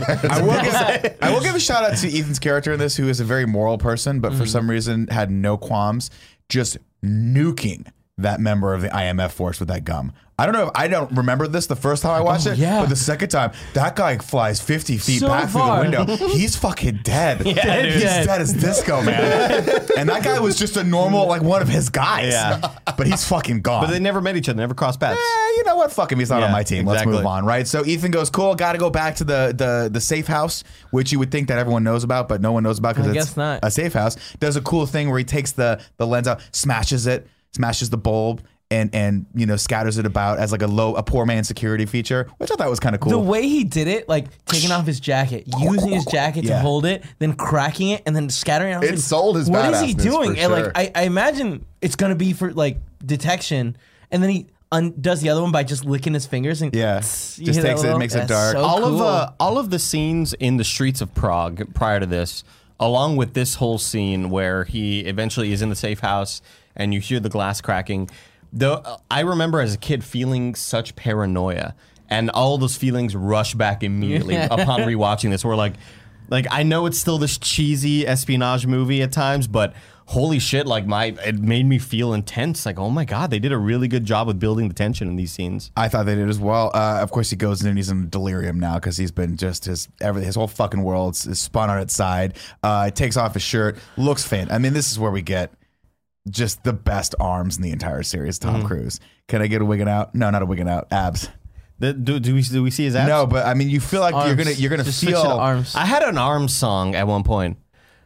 will, give, I will give a shout out to Ethan's character in this, who is a very moral person, but for some reason had no qualms, just nuking that member of the IMF force with that gum. I don't know. If, I don't remember this the first time I watched Oh, it, yeah. but the second time, that guy flies 50 feet So back far. through the window. He's fucking dead. Dead, He's dead. dead as disco, man. and that guy was just a normal, like one of his guys. Yeah. But he's fucking gone. But they never met each other, never crossed paths. Eh, you know what? Fuck him. He's not on my team. Let's move on, right? So Ethan goes, cool. Got to go back to the the the safe house, which you would think that everyone knows about, but no one knows about because it's guess not. a safe house. Does a cool thing where he takes the the lens out, smashes it, smashes the bulb. And, and you know scatters it about as like a low a poor man security feature, which I thought was kind of cool. The way he did it, like taking off his jacket, using his jacket to Yeah. hold it, then cracking it, and then scattering it. I was It like, sold his What is he badassness, doing? for And like, sure. I, I imagine it's gonna be for like detection, and then he undoes the other one by just licking his fingers and Yeah. you Just hear that takes it, little- makes it That's dark. so all of cool. uh, all of the scenes in the streets of Prague prior to this, along with this whole scene where he eventually is in the safe house and you hear the glass cracking. Though I remember as a kid feeling such paranoia, and all those feelings rush back immediately upon rewatching this. Where like, like I know it's still this cheesy espionage movie at times, but holy shit, like my it made me feel intense. Like oh my god, they did a really good job with building the tension in these scenes. I thought they did as well. Uh, of course, he goes in and he's in delirium now because he's been just his every his whole fucking world is spun on its side. Uh, takes off his shirt, looks fan. I mean, this is where we get just the best arms in the entire series. Tom Mm-hmm. Cruise. Can I get a wigging out? No, not a wigging out. Abs. The- do, do we do we see his abs? No, but I mean, you feel like you're gonna you're gonna Just switch feel to arms. I had an arms song at one point.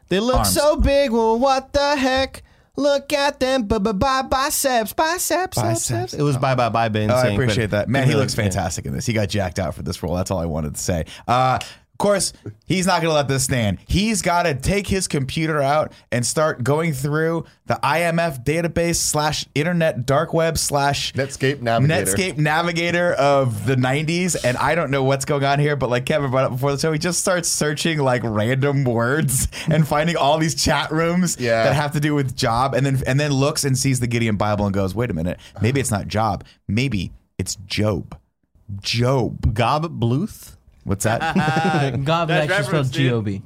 They look Arms. so big. Well, what the heck? Look at them. Bi- bi- bi- biceps, biceps, Biceps. biceps. It was bye bye bye Ben. Oh, I appreciate that. Man, he really- looks fantastic in this. He got jacked out for this role. That's all I wanted to say. Uh, of course, he's not going to let this stand. He's got to take his computer out and start going through the IMF database slash internet dark web slash Netscape Navigator. Netscape Navigator of the 90s. And I don't know what's going on here, but like Kevin brought up before the show, he just starts searching like random words and finding all these chat rooms Yeah. that have to do with job and then and then looks and sees the Gideon Bible and goes, wait a minute, maybe it's not job. Maybe it's Job. Job. Gob Bluth. What's that? Gob That's actually spelled reference, G dude. O B.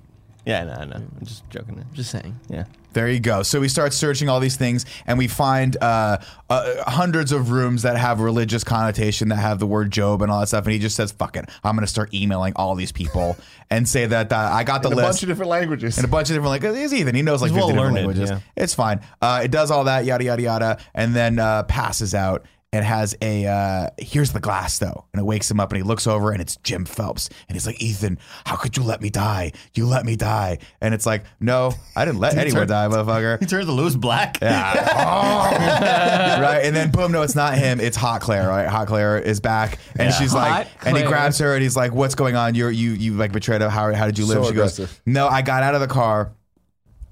Yeah, no, no. I'm just joking. I'm Just saying. Yeah. There you go. So we start searching all these things, and we find uh, uh, hundreds of rooms that have religious connotation, that have the word Job and all that stuff. And he just says, "Fuck it, I'm going to start emailing all these people and say that uh, I got the in a list." bunch of different languages. and a bunch of different like he's Ethan. He knows like He's 50 different well-learned, languages. yeah. It's fine. Uh, it does all that yada yada yada, and then uh, passes out and has a uh, here's the glass though, and it wakes him up and he looks over and it's Jim Phelps and he's like Ethan, how could you let me die? You let me die, and it's like no, I didn't let anyone die, motherfucker. He turns to Lewis Black. Yeah. right? And then boom, no, it's not him. It's Hot Claire, right? Hot Claire is back, and she's like, Hot and he grabs her, and he's like, "What's going on? You're you you like betrayed her. How how did you live?" So she goes, aggressive. "No, I got out of the car.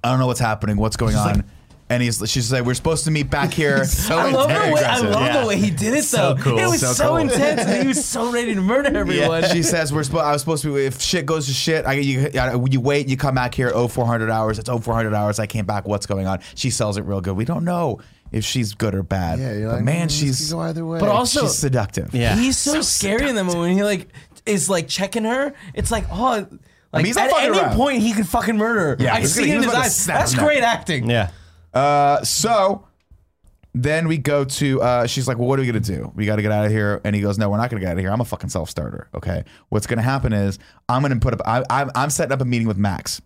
I don't know what's happening. What's going on?" And he's she's like, "We're supposed to meet back here." so I love, the way, I love Yeah. the way he did it So though. cool. It was So so, cool. intense, and he was so ready to murder everyone. she says we're supposed. I was supposed to. be If shit goes to shit, I you you wait. You come back here. Oh, 400 hours. It's oh 400 hours. I came back. What's going on? She sells it real good. We don't know if she's good or bad. yeah, you're but like, man, mm, she's go either way. But also- she's seductive. Yeah. He's so, scary in the moment when he like is like checking her. It's like oh, like he's not at any around. point he could fucking murder. Yeah, I see gonna- it in his eyes. That's him great acting. Yeah. Uh, so then we go to uh, she's like, well, what are we gonna do? We got to get out of here. And he goes, no, we're not gonna get out of here. I'm a fucking self starter. Okay. What's gonna happen is I'm gonna put up. I, I'm, I'm setting up a meeting with Max,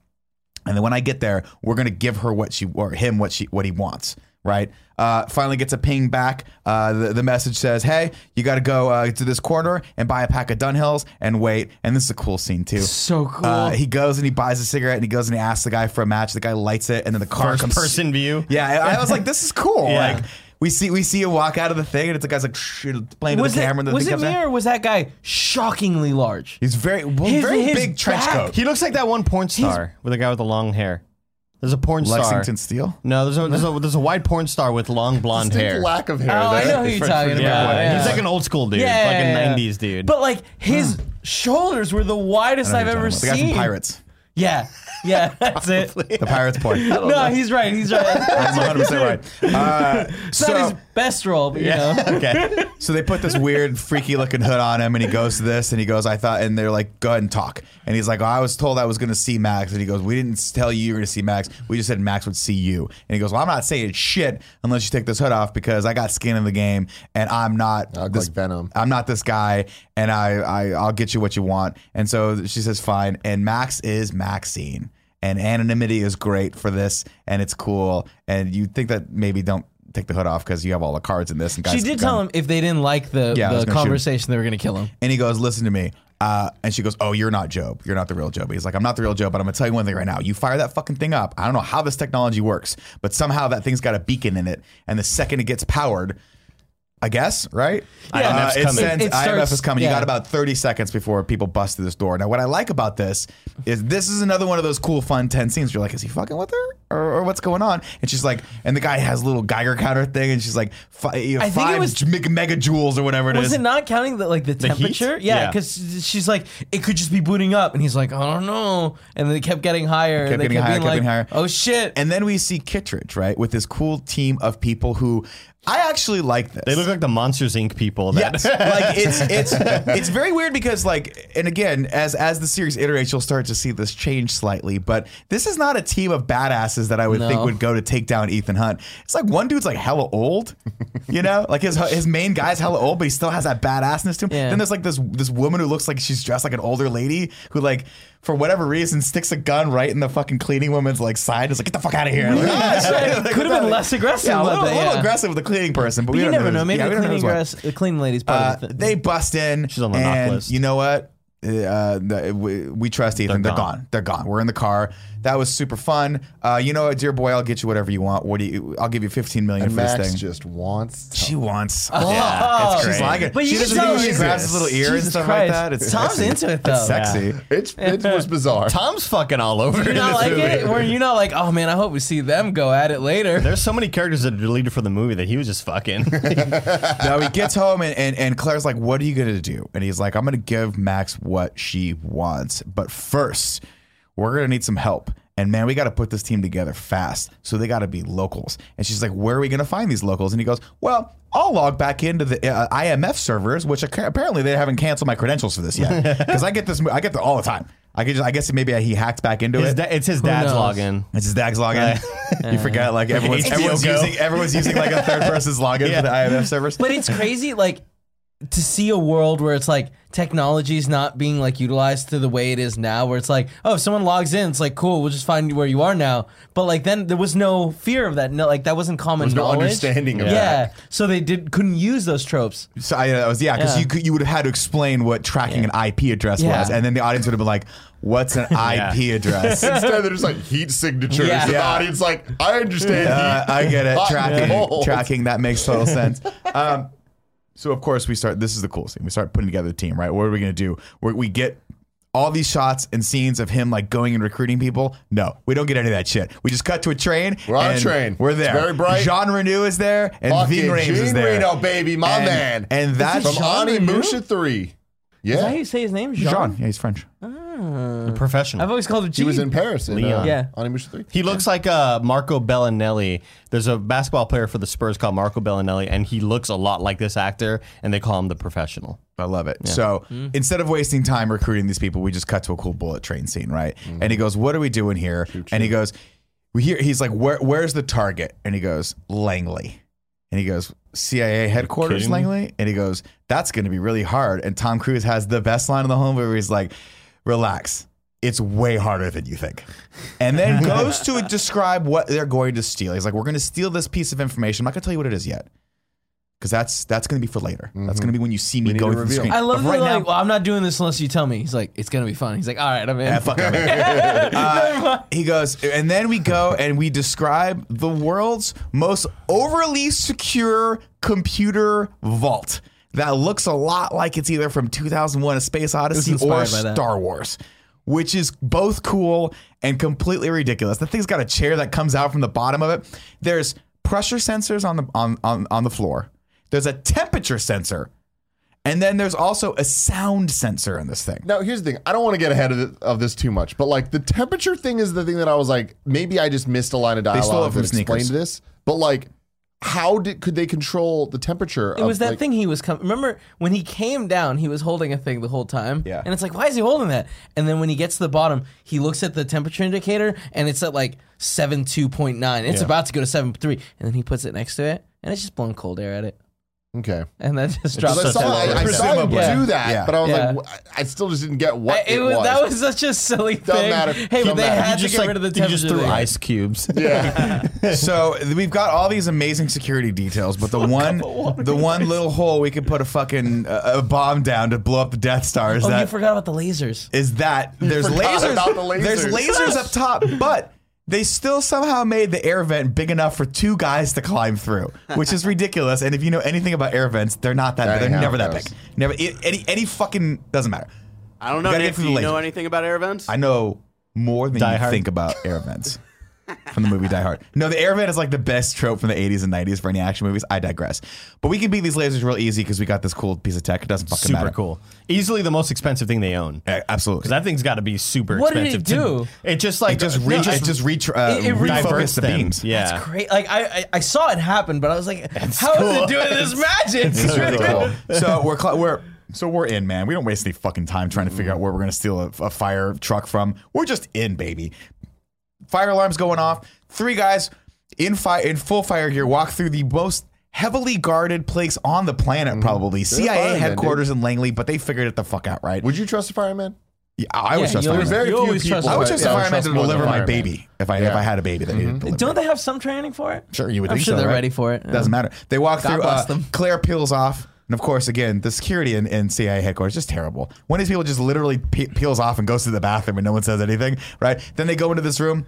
and then when I get there, we're gonna give her what she or him what she what he wants. Right. Uh, finally gets a ping back. Uh, the, the message says, "Hey, you got to go uh, to this corner and buy a pack of Dunhills and wait." And this is a cool scene too. So cool. Uh, he goes and he buys a cigarette and he goes and he asks the guy for a match. The guy lights it and then the car First comes person view. yeah, I I was like, this is cool. Yeah. Like we see we see you walk out of the thing, and it's the guy's like shh, playing to the it, camera, and the was thing it comes me out. or was that guy shockingly large? He's very well, His- very his big trench back- coat. He looks like that one porn star with the guy with the long hair. There's a porn star. Lexington Steele. No, there's a, there's a there's a white porn star with long blonde hair. lack of hair Oh, I know who you're For- talking for- about. Yeah, Yeah. he's like an old school dude, Yeah, like yeah, a yeah. '90s dude. But like his shoulders were the widest I've ever The guy seen. from Pirates. Yeah, yeah, that's it. The pirate's porn. No, he's right. He's right. I'm 100 percent right. Uh, It's not so, best role, but you know. okay. so they put this weird, freaky looking hood on him, and he goes to this, and he goes, "I thought," and they're like, "Go ahead and talk." And he's like, oh, "I was told I was going to see Max," and he goes, "We didn't tell you you were going to see Max. We just said Max would see you." And he goes, "Well, I'm not saying shit unless you take this hood off because I got skin in the game, and I'm not I this like Venom. I'm not this guy, and I, I I'll get you what you want." And so she says, "Fine." And Max is Maxine. And anonymity is great for this, and it's cool. And you think that maybe don't take the hood off because you have all the cards in this. And guys She did tell him if they didn't like the, Yeah, I was the gonna shoot him. conversation, they were going to kill him. And he goes, "Listen to me." Uh, and she goes, "Oh, you're not Job. You're not the real Job." He's like, "I'm not the real Job, but I'm gonna tell you one thing right now. You fire that fucking thing up. I don't know how this technology works, but somehow that thing's got a beacon in it, and the second it gets powered." I guess, right? Yeah. IMF's it coming. sends It- it IMF is coming. You got about 30 seconds before people bust through this door. Now, what I like about this is this is another one of those cool, fun, tense scenes. You're like, is he fucking with her? Or, or what's going on? And she's like, and the guy has a little Geiger counter thing, and she's like, fi- you know, I think it five was- meg- megajoules or whatever it is. Was it not counting the like the, heat? temperature? Yeah, Yeah. because she's like, it could just be booting up, and he's like, I don't know, and then they kept getting higher, Kept and they getting kept higher, kept like, getting higher. oh shit, And then we see Kittredge, right, with this cool team of people who I actually like this. They look like the Monsters Inc. people. That, Yes, like it's it's it's very weird because like, and again, as as the series iterates, you'll start to see this change slightly. But this is not a team of badasses that I would think would go to take down Ethan Hunt. It's like one dude's like hella old, you know, like his his main guy's hella old, but he still has that badassness to him. Yeah. Then there's like this this woman who looks like she's dressed like an older lady who like. For whatever reason, sticks a gun right in the fucking cleaning woman's like side. It's like, get the fuck out of here! Like, "Ah, shit." Could have been less aggressive Yeah, a little, that, a little aggressive with the cleaning person, but, But we you never know. know. Maybe yeah, the cleaning, grass, the cleaning lady's part Uh, of it. they bust in. She's on the NOC list. You know what? Uh, the, we, we trust Ethan. They're, They're gone. gone. They're gone. We're in the car. That was super fun. Uh, you know what, dear boy? I'll get you whatever you want. What do you? I'll give you fifteen million And for this Max thing. just wants. she wants. Oh, Yeah, she's great. like it. But you she can doesn't tell think she she's- grabs his little ear and Jesus stuff Christ. like that. It's Tom's sexy. into it, though. It's sexy. It's it was bizarre. Tom's fucking all over you in not this like movie. it? Were you not like, oh man, I hope we see them go at it later? There's so many characters that are deleted from the movie that he was just fucking. now he gets home and, and, and Claire's like, What are you going to do? And he's like, I'm going to give Max what she wants. But first, we're going to need some help. And man, we got to put this team together fast. So they got to be locals. And she's like, Where are we going to find these locals? And he goes, Well, I'll log back into the uh, IMF servers, which apparently they haven't canceled my credentials for this yet. Because I get this, I get the all the time. I could just, I guess maybe he hacked back into His it. da- it's his dad's knows? login. It's his dad's login. you forget, like everyone's, HBO everyone's Go. using everyone's using like a third person's login for the IMF servers. But it's crazy, like to see a world where it's like technology is not being like utilized to the way it is now, where it's like, oh, if someone logs in, it's like, cool, we'll just find where you are now. But like then there was no fear of that. No, like that wasn't common There's no knowledge. understanding of yeah. that. So they did couldn't use those tropes. So I, that was yeah, because Yeah. you could, you would have had to explain what tracking an IP address Yeah. was, and then the audience would have been like, "What's an IP address?" Instead, there's like heat signatures. Yeah. The Yeah. audience like, I understand Uh, heat. I get it. Hot Tracking, tracking. That makes total sense. Um, so of course we start. This is the cool scene. We start putting together the team. Right. What are we gonna do? We're, we get. All these shots and scenes of him like going and recruiting people. No, we don't get any of that shit. We just cut to a train. We're on a train. We're It's there. very bright. Jean Reno is there, and Fucking Ving Rhames is Gene there. Reno, baby, my And- man. And that's From Jean Ani Reno? Musha 3. Is that how Yeah. you say his name? Jean? Jean. Yeah, he's French. The professional. I've always called him He was in Paris in Leon. uh, Yeah. Onimusha 3. He looks like uh, Marco Belinelli. There's a basketball player for the Spurs called Marco Belinelli, and he looks a lot like this actor, and they call him the professional. I love it. So instead of wasting time recruiting these people, we just cut to a cool bullet train scene, right? And he goes, "What are we doing here?" And he goes, "We hear." He's like, "Where? Where's the target?" And he goes, "Langley." And he goes, "CIA headquarters, kidding? Langley." And he goes, "That's going to be really hard." And Tom Cruise has the best line in the whole movie. Where he's like, "Relax." It's way harder than you think. And then goes to describe what they're going to steal. He's like, We're going to steal this piece of information. I'm not going to tell you what it is yet. Because that's that's going to be for later. That's going to be when you see me need going through the reveal. screen. I love But that. right now, like, well, I'm not doing this unless you tell me. He's like, it's gonna be fun. He's like, all right, I'm in. Yeah, fuck him. Uh, he goes, and then we go and we describe the world's most overly secure computer vault that looks a lot like it's either from 2001: A Space Odyssey or inspired by that. Star Wars. Which is both cool and completely ridiculous. The thing's got a chair that comes out from the bottom of it. There's pressure sensors on the on on, on the floor. There's a temperature sensor And then there's also a sound sensor in this thing. Now, here's the thing. I don't want to get ahead of, it, of this too much, but like the temperature thing is the thing that I was like, maybe I just missed a line of stole it dialogue from that explained Sneakers. this. But like, how did could they control the temperature? It was that thing he was coming. Remember when he came down, he was holding a thing the whole time. Yeah. And it's like, why is he holding that? And then when he gets to the bottom, he looks at the temperature indicator and it's at like seven two point nine. It's Yeah. about to go to seven three, and then he puts it next to it, and it's just blowing cold air at it, Okay. and that just drops. Because I saw, I, I saw him Presumably. do that, Yeah. but I was Yeah. like, I still just didn't get what I- it, was, was. that was such a silly thing. Don't thing. matter. Hey, Don't but they matter. had You to get like rid of the you temperature. just threw thing. ice cubes. yeah. So we've got all these amazing security details, but the one, the one little hole we could put a fucking uh, a bomb down to blow up the Death Star is Oh, you that forgot about the lasers. is that there's lasers, about the there's lasers. lasers up top, but they still somehow made the air vent big enough for two guys to climb through, which is ridiculous. And if you know anything about air vents, they're not that. That they're never that goes. big. Never it, any any fucking doesn't matter. I don't know. gotta Nick, do the you know anything about air vents? I know more than Die you Hard. think about air vents from the movie Die Hard. No, the air vent is like the best trope from the 80s and 90s for any action movies. I digress. But we can beat these lasers real easy because we got this cool piece of tech. It doesn't fucking matter. Super matter. cool. Easily the most expensive thing they own. Yeah, absolutely. Because that thing's got to be super What did it expensive. to- do? it just like it just re- no, it just re- uh, It- it refocused diverts the them. beams. Yeah. That's great. Like I, I, I saw it happen, but I was like, how is cool. it doing this magic? It's really cool. so we're cl- we're so we're in, man. We don't waste any fucking time trying to figure out where we're gonna steal a, a fire truck from. We're just in, baby. Fire alarms going off. Three guys in fire in full fire gear walk through the most heavily guarded place on the planet, probably CIA firemen, headquarters in Langley. But they figured it the fuck out, right? Would you trust a fireman? Yeah, I would Yeah, trust you firemen. Very few always people. I would that- trust yeah, a I would fireman to deliver my baby if I if I had a baby that needed delivered. Don't they have some training for it? Sure, you would I'm think sure so, they're right? ready for it. Doesn't matter. They walk God through. bless Uh, them. Claire peels off, and of course, again, the security in, in CIA headquarters just terrible. One of these people just literally pe- peels off and goes to the bathroom, and no one says anything. Right? Then they go into this room.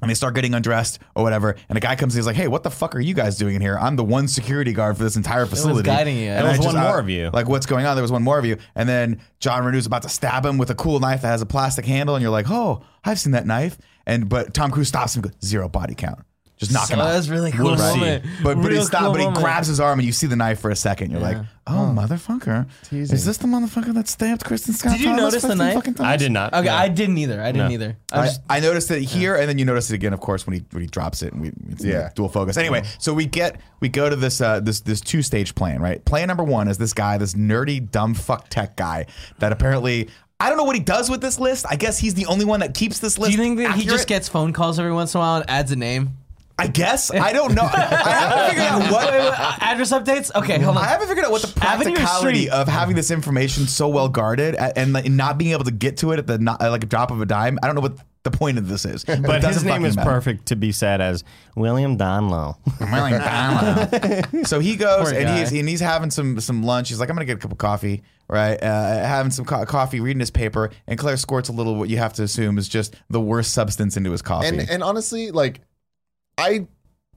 And they start getting undressed or whatever, and a guy comes and he's like, "Hey, what the fuck are you guys doing in here? I'm the one security guard for this entire facility." guiding you. And There I was one uh, more of you. Like, what's going on? There was one more of you, and then John Reno's about to stab him with a cool knife that has a plastic handle, and you're like, "Oh, I've seen that knife." And but Tom Cruise stops him, and goes, zero body count, just knock So him out. that's really cool We'll see. moment. But but he Real stop, cool but he moment. grabs his arm and you see the knife for a second. You're like, oh, motherfucker, is this the motherfucker that stabbed Kristin Scott? Did you Thomas notice the 15 knife? fucking times? I did not. Okay, no. I didn't either. I didn't No. either. I I, just, I noticed it here, and then you notice it again, of course, when he when he drops it, and we it's in Yeah. dual focus. Anyway, so we get we go to this uh, this this two stage plan, right? Plan number one is this guy, this nerdy dumb fuck tech guy that apparently. I don't know what he does with this list. I guess he's the only one that keeps this list. do you think that he accurate. just gets phone calls every once in a while and adds a name? I guess I don't know. I haven't figured out what Wait, wait, uh, address updates? Okay, hold on. I haven't figured out what the Avenue or practicality street? of having this information so well guarded a- and like, not being able to get to it at the not, like a drop of a dime. I don't know what the point of this is. But, it But his doesn't name fucking is matter. perfect to be said as William Donloe. William Donloe. So he goes Poor and guy. he's and he's having some some lunch. He's like, I'm gonna get a cup of coffee, right? Uh, having some co- coffee, reading his paper, and Claire squirts a little. What you have to assume is just the worst substance into his coffee. And and honestly, like I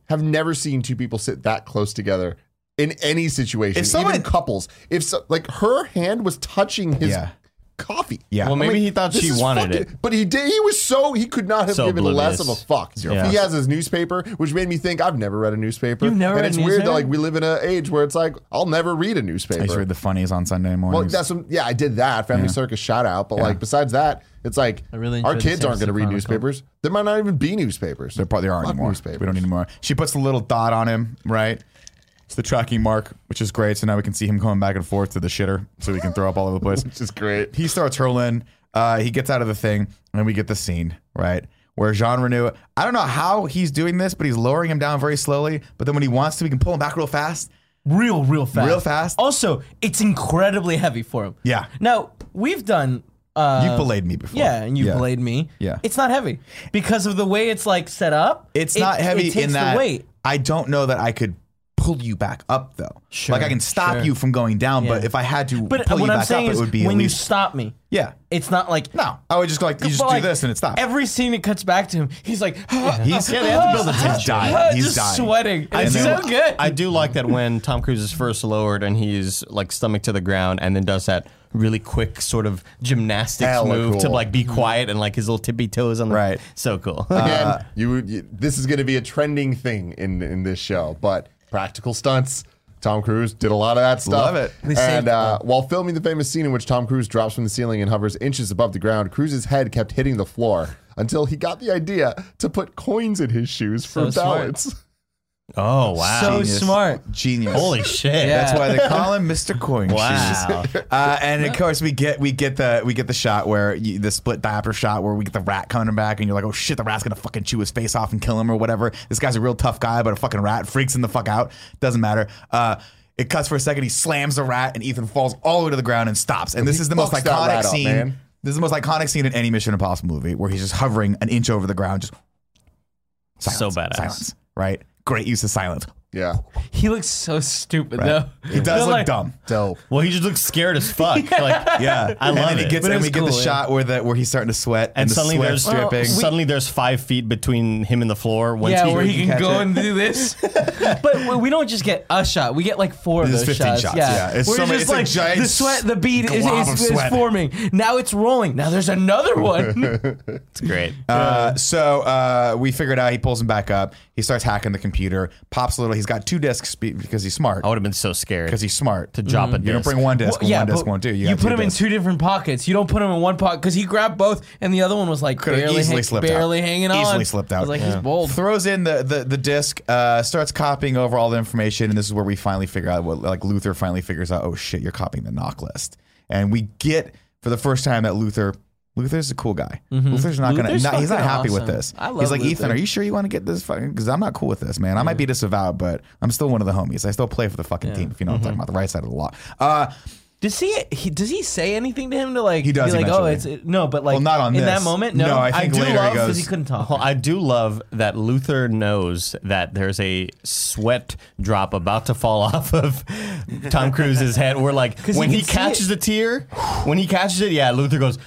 have never seen two people sit that close together in any situation, If someone- even couples. If so, like her hand was touching his Yeah. Coffee. Yeah. Well, I'm maybe he thought this she is wanted fucking- it. But he did. He was so he could not have So given less of a oblivious. fuck. Zero He has his newspaper, which made me think I've never read a newspaper. You've never and read it's a weird that newspaper? like we live in an age where it's like I'll never read a newspaper. just read the funnies on Sunday mornings. well, that's what, yeah, I did that. Family Yeah. Circus shout out. But Yeah. like besides that, it's like I really our enjoyed the kids San aren't going to read Francisco newspapers. There might not even be newspapers. There probably aren't Fuck anymore. newspapers. We don't need anymore. She puts the little dot on him, right? The tracking mark, which is great. So now we can see him going back and forth to the shitter, so we can throw up all over the place. Which is great. he starts hurling. Uh, he gets out of the thing, and we get the scene, right? Where Jean Reno, I don't know how he's doing this, but he's lowering him down very slowly. But then when he wants to, he can pull him back real fast. real, real fast. Real fast? Also, it's incredibly heavy for him. Yeah. Now we've done. Uh, You've belayed me before. Yeah, and you Yeah. belayed me. Yeah. It's not heavy because of the way it's like set up. It's it- not heavy it takes in that the weight. I don't know that I could pull you back up though. Sure, like I can stop sure. you from going down, but if I had to But pull what you I'm back saying up, it would be when at you stop me, yeah. it's not like No, I would just go like you just But, do this and it stops. Every scene it cuts back to him, he's like, He's Yeah, they have to build the He's dying. He's just dying. sweating. I It's do- so good. I do like that when Tom Cruise is first lowered and he's like stomach to the ground and then does that really quick sort of gymnastics Hella move to like be quiet and like his little tippy toes on the Right. So cool. Again, Uh, you, you this is going to be a trending thing in in this show, but practical stunts. Tom Cruise did a lot of that stuff. Love it. They saved- And uh, while filming the famous scene in which Tom Cruise drops from the ceiling and hovers inches above the ground, Cruise's head kept hitting the floor until he got the idea to put coins in his shoes for So smart. balance. Oh wow. So Genius. smart. Genius. Holy shit. Yeah. That's why they call him Mr. Coin Wow. Uh, and of course, we get we get the we get the shot where you, the split diopter shot where we get the rat coming back, and you're like, oh shit, the rat's gonna fucking chew his face off and kill him or whatever. This guy's a real tough guy, but a fucking rat freaks him the fuck out. Doesn't matter. Uh, it cuts for a second. He slams the rat, and Ethan falls all the way to the ground and stops. And this he is the most fucks that iconic rat up, scene. man. This is the most iconic scene in any Mission Impossible movie, where he's just hovering an inch over the ground, just silence, So badass. Silence. Right. Great use of silence. Yeah. He looks so stupid though. He does They're look like- dumb. Dope. Well, he just looks scared as fuck. Like, Yeah, I and love then he it. gets, But and it's we get cool, the yeah. shot where the where he's starting to sweat, and, and the suddenly sweat's there's dripping. suddenly there's five feet between him and the floor. Once Yeah, he, where he can catch go it. and do this. but we don't just get a shot. We get like four of There's those 15 shots. shots, Yeah, yeah. It's We're so many- just it's a like giant the sweat, the bead is, glob is, of is sweat. forming. Now it's rolling. Now there's another one. it's great. Uh, so uh, we figured out he pulls him back up. He starts hacking the computer, pops a little. He's got two discs be- because he's smart. I would have been so scared Because he's smart. to drop a You don't bring one disc. Well, and one disc but won't do. You, You, got put two them in discs. two different pockets. You don't put them in one pocket because he grabbed both, and the other one was like Could've barely, easily hang- slipped barely out. hanging on. Easily slipped I out. was like, he's bold. Throws in the the, the disc, uh, starts copying over all the information, and this is where we finally figure out what like Luther finally figures out. Oh shit, you're copying the NOC list, and we get for the first time that Luther. Luther's a cool guy. Luther's not Luther's gonna. Not, he's not happy with this. I love he's like Luther. Ethan. Are you sure you want to get this? Fucking? Because I'm not cool with this, man. I might be disavowed, but I'm still one of the homies. I still play for the fucking team. If you know what I'm talking about, the right side of the law. Uh, Does he, he does he say anything to him to like He does be like oh it's it, no but like Well, not on in this. that moment no, No, I think do love because he couldn't talk Well, I do love that Luther knows that there's a sweat drop about to fall off of Tom Cruise's head. We're like, when he he catches a tear, when he catches it, yeah, Luther goes,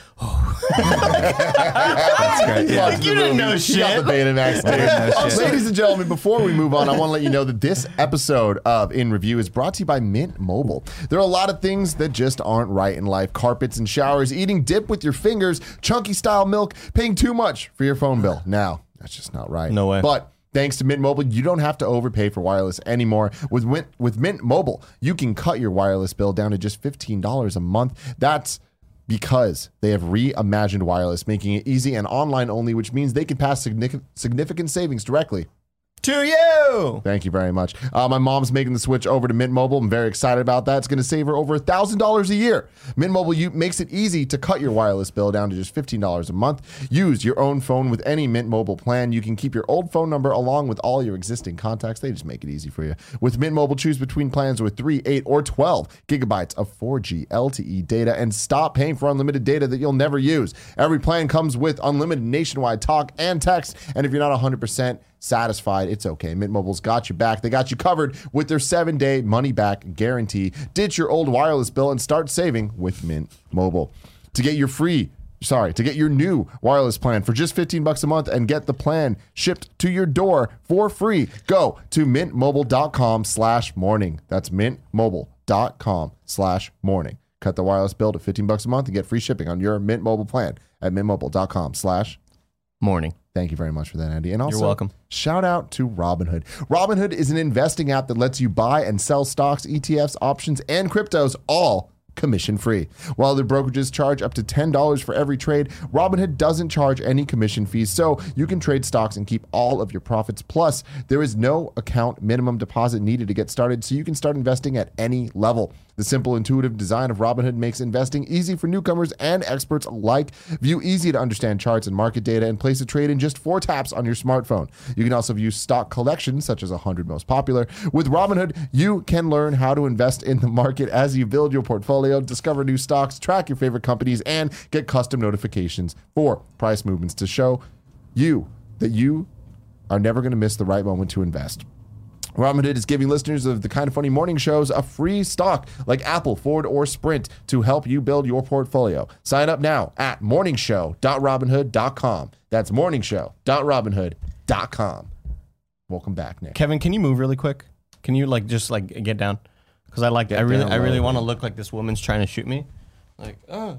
that's great. Yeah. Watch you didn't movie. know You got shit. the Betamax, dude. Ladies and gentlemen, before we move on, I want to let you know that this episode of In Review is brought to you by Mint Mobile. There are a lot of things that just aren't right in life carpets and showers, eating dip with your fingers, chunky style milk, paying too much for your phone bill. Now, that's just not right. No way. But Thanks to Mint Mobile, you don't have to overpay for wireless anymore. With Mint, with Mint Mobile, you can cut your wireless bill down to just $15 a month. That's because they have reimagined wireless, making it easy and online only, which means they can pass significant, savings directly to you. Thank you very much. Uh, my mom's making the switch over to Mint Mobile. I'm very excited about that. It's going to save her over $1,000 a year. Mint Mobile you, makes it easy to cut your wireless bill down to just $15 a month. Use your own phone with any Mint Mobile plan. You can keep your old phone number along with all your existing contacts. They just make it easy for you. With Mint Mobile, choose between plans with 3, 8, or 12 gigabytes of 4G LTE data and stop paying for unlimited data that you'll never use. Every plan comes with unlimited nationwide talk and text. And if you're not 100%, satisfied, it's okay. Mint Mobile's got you back. They got you covered with their seven day money back guarantee. Ditch your old wireless bill and start saving with Mint Mobile. To get your free Sorry, to get your new wireless plan for just 15 bucks a month and get the plan shipped to your door for free, go to mintmobile.com slash morning. That's mintmobile.com slash morning. Cut the wireless bill to 15 bucks a month and get free shipping on your Mint Mobile plan at mintmobile.com slash Morning. Thank you very much for that, Andy. And also, You're welcome. shout out to Robinhood. Robinhood is an investing app that lets you buy and sell stocks, ETFs, options, and cryptos all commission free. While the brokerages charge up to $10 for every trade, Robinhood doesn't charge any commission fees, so you can trade stocks and keep all of your profits. Plus, there is no account minimum deposit needed to get started, so you can start investing at any level. The simple, intuitive design of Robinhood makes investing easy for newcomers and experts alike. View easy to understand charts and market data and place a trade in just four taps on your smartphone. You can also view stock collections, such as 100 most popular. With Robinhood, you can learn how to invest in the market as you build your portfolio, discover new stocks, track your favorite companies, and get custom notifications for price movements to show you that you are never going to miss the right moment to invest. Robinhood is giving listeners of the kind of funny morning shows a free stock like Apple, Ford, or Sprint to help you build your portfolio. Sign up now at morningshow.robinhood.com. That's morningshow.robinhood.com. Welcome back, Nick. Kevin, can you move really quick? Can you like just like get down? Because I like I really down I really low. want to look like this woman's trying to shoot me. Like, uh,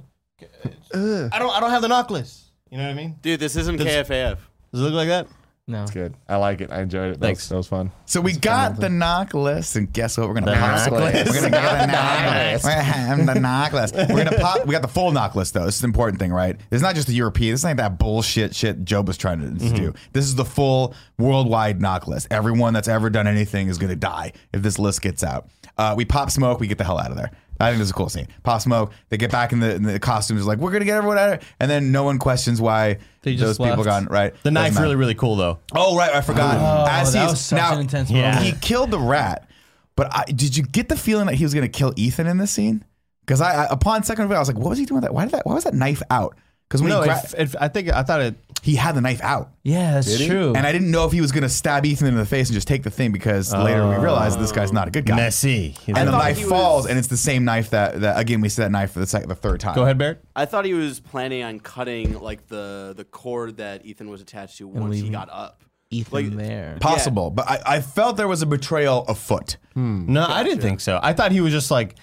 I don't I don't have the necklace. You know what I mean? Dude, this isn't Does- KFAF. Does it look like that? No. It's good. I like it. I enjoyed it. That Thanks. Was, that was fun. So we got the NOC list, and guess what? We're gonna The pop. NOC list. We're gonna get the NOC list. We're gonna have the NOC list. We're gonna pop. We got the full NOC list though. This is the important thing, right? It's not just the European. This ain't that bullshit shit Job was trying to Mm-hmm. do. This is the full worldwide NOC list. Everyone that's ever done anything is gonna die if this list gets out. Uh, we pop smoke. We get the hell out of there. I think this is a cool scene. Pop smoke. They get back in the, in the costumes. Like we're gonna get everyone out, of here. and then no one questions why They those just people left. gone. Right. The Doesn't knife matter. really, really cool though. Oh right, I forgot. Oh, As that he's was such now, an intense Yeah. moment. he killed the rat, but I, did you get the feeling that he was going to kill Ethan in this scene? Because I, I, upon second view, I was like, what was he doing with that? Why did that? Why was that knife out? Because when No, he gra- it, it, I think I thought it. He had the knife out, Yeah, that's he? true. and I didn't know if he was going to stab Ethan in the face and just take the thing. Because later we realized this guy's not a good guy. Messy. He's And the a- thought knife he was- falls, and it's the same knife that, that again we see that knife for the second, the third time. Go ahead, Barrett. I thought he was planning on cutting like the the cord that Ethan was attached to once he leaving got up. Ethan like- there. Possible, but I, I felt there was a betrayal afoot. Hmm. No, I didn't think so. I thought he was just like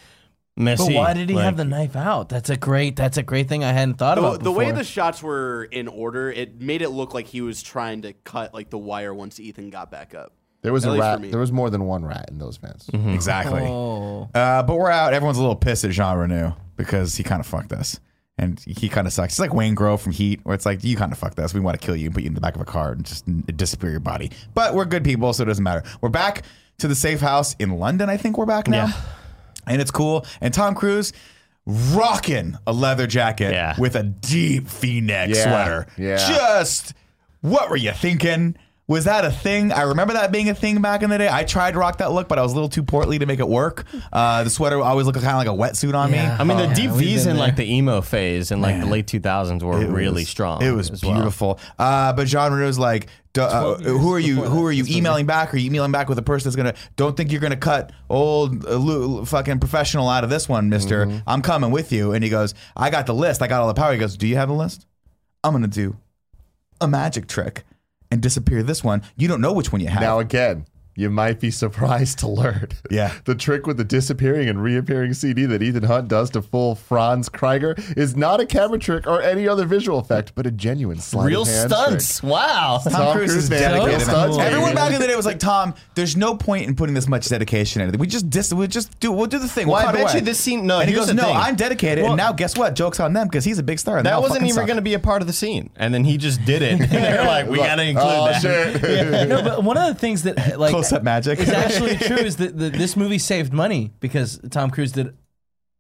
messy. But why did he like- have the knife out? That's a great. That's a great thing I hadn't thought The, about. the way the shots were in order, it made it look like he was trying to cut like the wire once Ethan got back up. There was At a rat. There was more than one rat in those vents. Exactly. Oh, Uh, but we're out. Everyone's a little pissed at Jean Reno because he kind of fucked us. And he kind of sucks. He's like Waingro from Heat, where it's like, you kind of fucked us. We want to kill you and put you in the back of a car and just disappear your body. But we're good people, so it doesn't matter. We're back to the safe house in London, I think we're back now. Yeah. And it's cool. And Tom Cruise rocking a leather jacket Yeah. with a deep v neck Yeah, sweater. yeah. Just, what were you thinking? Was that a thing? I remember that being a thing back in the day. I tried to rock that look, but I was a little too portly to make it work. Uh, the sweater always looked kind of like a wetsuit on Yeah. me. I mean, the Oh, deep yeah, we've V's in like the emo phase in like the late 2000s were It really was- strong. It was as well. beautiful. Uh, but John Reno's like, "Duh, uh, who are you? Who are you emailing back? Are you emailing back with a person that's gonna? Don't think you're gonna cut old uh, Lou- fucking professional out of this one, Mister. Mm-hmm. I'm coming with you." And he goes, "I got the list. I got all the power." He goes, "Do you have a list? I'm gonna do a magic trick and disappear this one. You don't know which one you have." Now again, you might be surprised to learn. Yeah. the trick with the disappearing and reappearing CD that Ethan Hunt does to fool Franz Krieger is not a camera trick or any other visual effect, but a genuine sleight Real of hand stunts. Wow. Tom, Tom Cruise, Cruise, is dedicated. So man. cool. Everyone back in the day was like, Tom, there's no point in putting this much dedication into it. We just dis- we just do we'll do the thing. Well, we'll I bet away." you this scene- no, and he here's goes, the no, thing. I'm dedicated. Well- and now guess what? Jokes on them because he's a big star. And That wasn't even suck. going to be a part of the scene, and then he just did it. And they're like, "We got to include oh, that." shit. no, but one of the things that like Close-up magic. is actually true is that the, this movie saved money because Tom Cruise did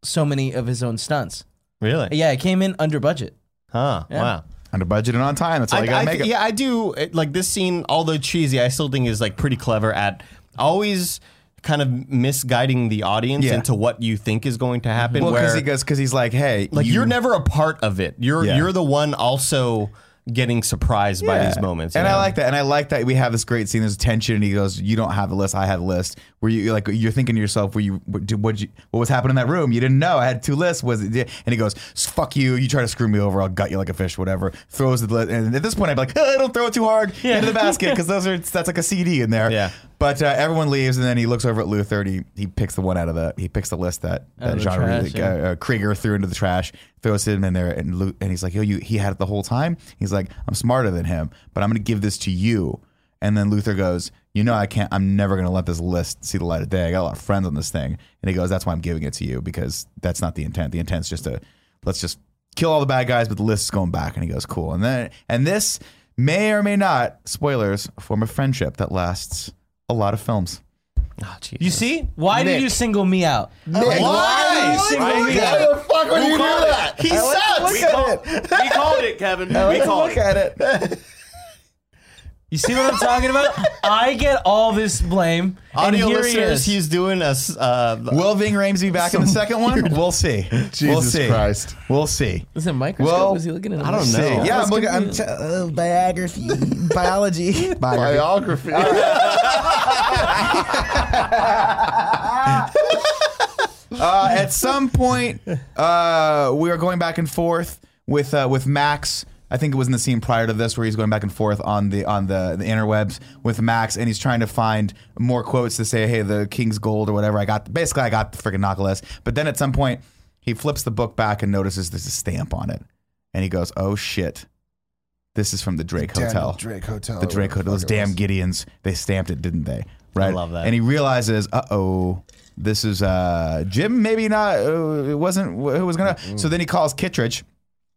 so many of his own stunts. Really? Yeah, it came in under budget. Huh. Yeah. Wow. under budget and on time. That's all I, you gotta I make it. yeah, I do. It, like this scene, although cheesy, I still think is like pretty clever at always kind of misguiding the audience Yeah. into what you think is going to mhm. happen. Well, because he goes, because he's like, hey, like you, you, are never a part of it. You're Yeah. you're the one also getting surprised by Yeah. these moments. you And I know? like that. And I like that we have this great scene. There's tension. And he goes, "You don't have a list. I have a list." Where you you're like you're thinking to yourself, "Were you what, did- what you what was happening in that room? You didn't know. I had two lists. Was it?" And he goes, "Fuck you. You try to screw me over. I'll gut you like a fish. Whatever." Throws the list. And at this point, I'd be like, "Hey, "Don't throw it too hard into the basket because those are that's like a CD in there." Yeah. But uh, everyone leaves, and then he looks over at Luther, and he, he picks the one out of the he picks the list that Out that of the Jean trash, uh, yeah. uh, Krieger threw into the trash, throws it in there, and Lu- and he's like, "Yo, you he had it the whole time." He's like, "I'm smarter than him, but I'm gonna give this to you." And then Luther goes, "You know, I can't. I'm never gonna let this list see the light of day. I got a lot of friends on this thing." And he goes, "That's why I'm giving it to you because that's not the intent. The intent's just to let's just kill all the bad guys, but the list's going back." And he goes, "Cool." And then and this may or may not spoilers form a friendship that lasts a lot of films. Oh, You see? Why Nick. did you single me out? Nick, Why did you single me out? Why the fuck would you do that? He sucks. We, call, we called it, Kevin. we called Look it. at it. You see what I'm talking about? I get all this blame. Audio and here he listeners, is. he's doing a. s- Uh, Will Ving Rhames be back in the second one? We'll see. we'll Jesus see. Christ. We'll see. Is it a microscope? Well, is he looking at? I don't See. know. Yeah, I'm looking. give I'm me- t- uh, biography, biology, biography. Biography. Uh, at some point, uh, we are going back and forth with uh, with Max. I think it was in the scene prior to this where he's going back and forth on the on the, the interwebs with Max, and he's trying to find more quotes to say, "Hey, the King's Gold" or whatever. I got basically I got the freaking Nautilus. But then at some point, he flips the book back and notices there's a stamp on it, and he goes, "Oh shit." this is from the Drake Daniel Hotel. Drake Hotel. The Drake Hotel. Those the fuck it damn. Gideons. They stamped it, didn't they? Right. I love that. And he realizes, uh oh, this is uh Jim. Maybe not. Uh, it wasn't who was gonna. So then he calls Kittredge.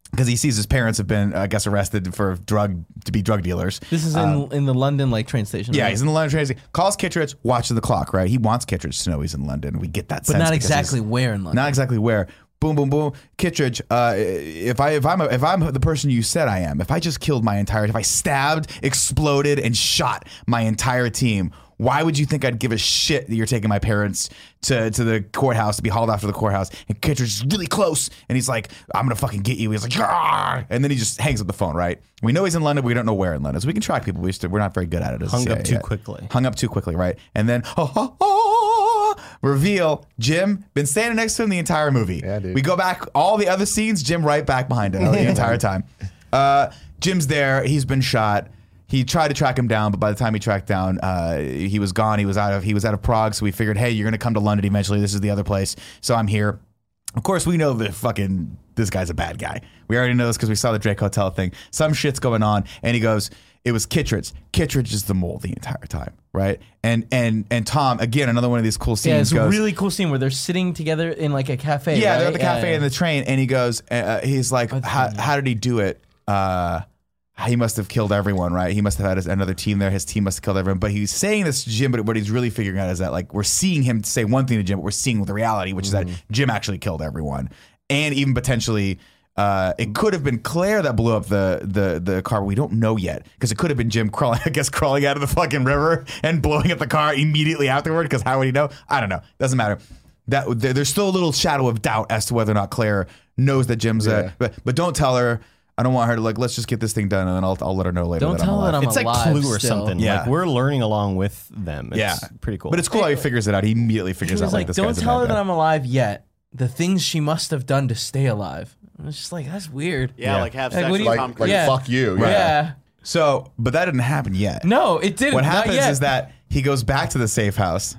Because he sees his parents have been, I guess, arrested for drug to be drug dealers. This is in in the London like train station. Um, Yeah, right? he's in the London train. station. Calls Kittredge, watches the clock. Right, he wants Kittredge to know he's in London. We get that, but not exactly where in London. not exactly where. Boom, boom, boom. Kittredge, uh, if I if I'm a, if I'm the person you said I am, if I just killed my entire, if I stabbed, exploded, and shot my entire team, why would you think I'd give a shit that you're taking my parents to to the courthouse to be hauled off to the courthouse? And Kittredge really close, and he's like, "I'm gonna fucking get you." He's like, "Yarr!" and then he just hangs up the phone. Right? We know he's in London. but We don't know where in London. So we can track people. We just, we're not very good at it. Hung up too yet. quickly. Hung up too quickly. Right? And then. Oh, oh, oh, reveal Jim been standing next to him the entire movie. Yeah, dude. We go back all the other scenes. Jim right back behind him the entire time. Uh, Jim's there. He's been shot. He tried to track him down, but by the time he tracked down, uh, he was gone. He was out of he was out of Prague. So we figured, hey, you're gonna come to London eventually. This is the other place. So I'm here. Of course, we know that fucking this guy's a bad guy. We already know this because we saw the Drake Hotel thing. Some shit's going on, and he goes, "It was Kittredge. Kittredge is the mole the entire time, right?" And and and Tom again, another one of these cool scenes. yeah, it's a really cool scene where they're sitting together in like a cafe. yeah, they're at the cafe Yeah, in the train, and he goes, uh, uh, he's like, how, how did he do it? Uh, he must have killed everyone, right? He must have had his, another team there. His team must have killed everyone. But he's saying this to Jim, but what he's really figuring out is that like we're seeing him say one thing to Jim, but we're seeing the reality, which is that Jim actually killed everyone, and even potentially. Uh, it could have been Claire that blew up the the the car. We don't know yet because it could have been Jim crawling, I guess, crawling out of the fucking river and blowing up the car immediately afterward. Because how would he know? I don't know. Doesn't matter that there- there's still a little shadow of doubt as to whether or not Claire knows that Jim's Yeah. a. But but don't tell her. I don't want her to like. Let's just get this thing done, and then I'll I'll let her know later. Don't that tell I'm her that alive. I'm It's like alive Clue or still. something. Yeah. Like we're learning along with them. It's yeah, pretty cool. But it's cool how he figures it out. He immediately He figures was out like, like, this "Don't guy's tell her that. I'm alive yet. The things she must have done to stay alive." I was just like, "That's weird." Yeah, Yeah. like have Like, sex what with do you- Like, Tom like Cruise. Yeah. fuck you. Yeah. Yeah. So, but that didn't happen yet. No, it didn't. What happens yet. is that he goes back to the safe house,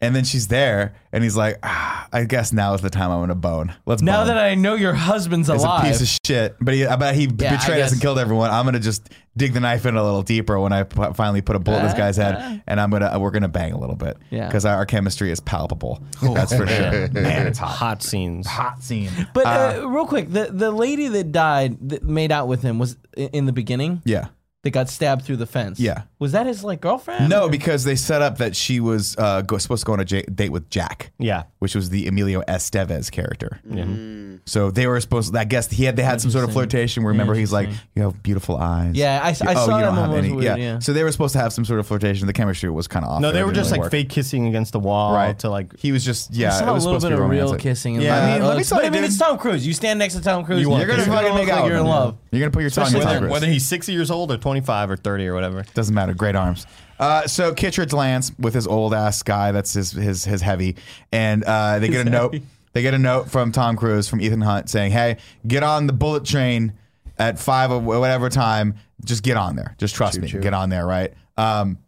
and then she's there, and he's like, ah, "I guess now is the time I'm gonna bone. Let's now bone. that I know your husband's He's alive, a piece of shit, but he, I bet he I betrayed us guess. and killed everyone. I'm gonna just dig the knife in a little deeper when I p- finally put a bullet in this guy's head, and I'm gonna we're gonna bang a little bit, Yeah. because our, our chemistry is palpable. That's for sure. Man, it's hot. hot scenes. Hot scene. But uh, real quick, the the lady that died that made out with him was i- in the beginning. Yeah. That got stabbed through the fence. Yeah. Was that his like girlfriend? No, or- because they set up that she was uh, go, supposed to go on a j- date with Jack. Yeah. Which was the Emilio Estevez character. Mm. So they were supposed. I guess he had they had some sort of flirtation. Where remember he's like, you have beautiful eyes. Yeah, I oh, saw you that don't have any. weird, yeah. yeah. So they were supposed to have some sort of flirtation. The chemistry was kind of off. No, they were just really like work. fake kissing against the wall Right. to like. He was just yeah. I saw it was a little supposed bit to be of real kissing. In Yeah, that. I mean, let me tell but you, I mean, it's Tom Cruise. You stand next to Tom Cruise. You want You're gonna fucking make out. you're in love. You're gonna put your tongue in Whether, Tom Cruise. whether he's 60 years old or 25 or 30 or whatever. Doesn't matter. Great arms. Uh, so Kittredge lands with his old ass guy. That's his his his heavy, and uh, they get a note. They get a note from Tom Cruise from Ethan Hunt saying, "Hey, get on the bullet train at five or whatever time. Just get on there. Just trust me. choo. Get on there, right?" Um,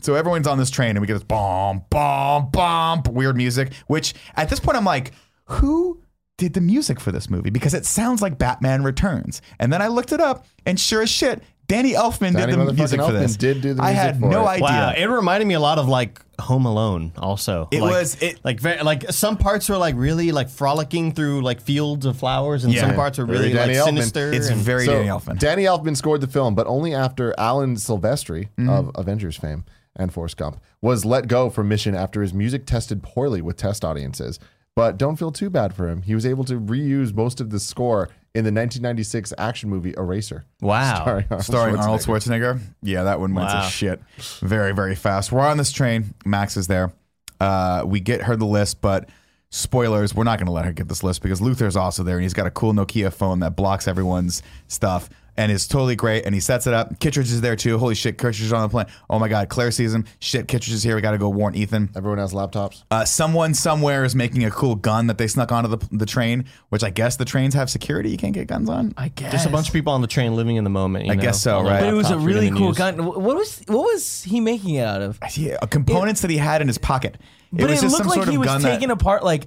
so everyone's on this train, and we get this bomb, bomb, bomb, weird music. Which at this point, I'm like, who? Did the music for this movie because it sounds like Batman Returns, and then I looked it up, and sure as shit, Danny Elfman Danny did the motherfucking music for Elfman this. did do the I music had for no it. idea. Wow, it reminded me a lot of like Home Alone. Also, It Like- was- it- like very, like some parts were like really like frolicking through like fields of flowers, and Yeah. some parts were Very really like Elfman. sinister. It's and- very So, Danny Elfman. Danny Elfman scored the film, but only after Alan Silvestri Mm-hmm. of Avengers fame and Forrest Gump was let go from mission after his music tested poorly with test audiences. But don't feel too bad for him. He was able to reuse most of the score in the 1996 action movie Eraser. Wow. starring Arnold Starring Arnold Schwarzenegger. Schwarzenegger. Yeah, that one went Wow. to shit very, very fast. We're on this train. Max is there. Uh, we get her the list, but spoilers, we're not going to let her get this list because Luther's also there and he's got a cool Nokia phone that blocks everyone's stuff and is totally great. And he sets it up. Kittredge is there too. Holy shit, Kittredge is on the plane. Oh my God, Claire sees him. Shit, Kittredge is here. We got to go warn Ethan. Everyone has laptops. Uh, someone somewhere is making a cool gun that they snuck onto the, the train, which I guess the trains have security. You can't get guns on. I guess just a bunch of people on the train living in the moment. you I know, guess so, all their right? But it was a laptops reading really the cool news. gun. What was what was he making it out of? Yeah, components that he had in his pocket. It But was it, just looked some like sort he was taking that. apart like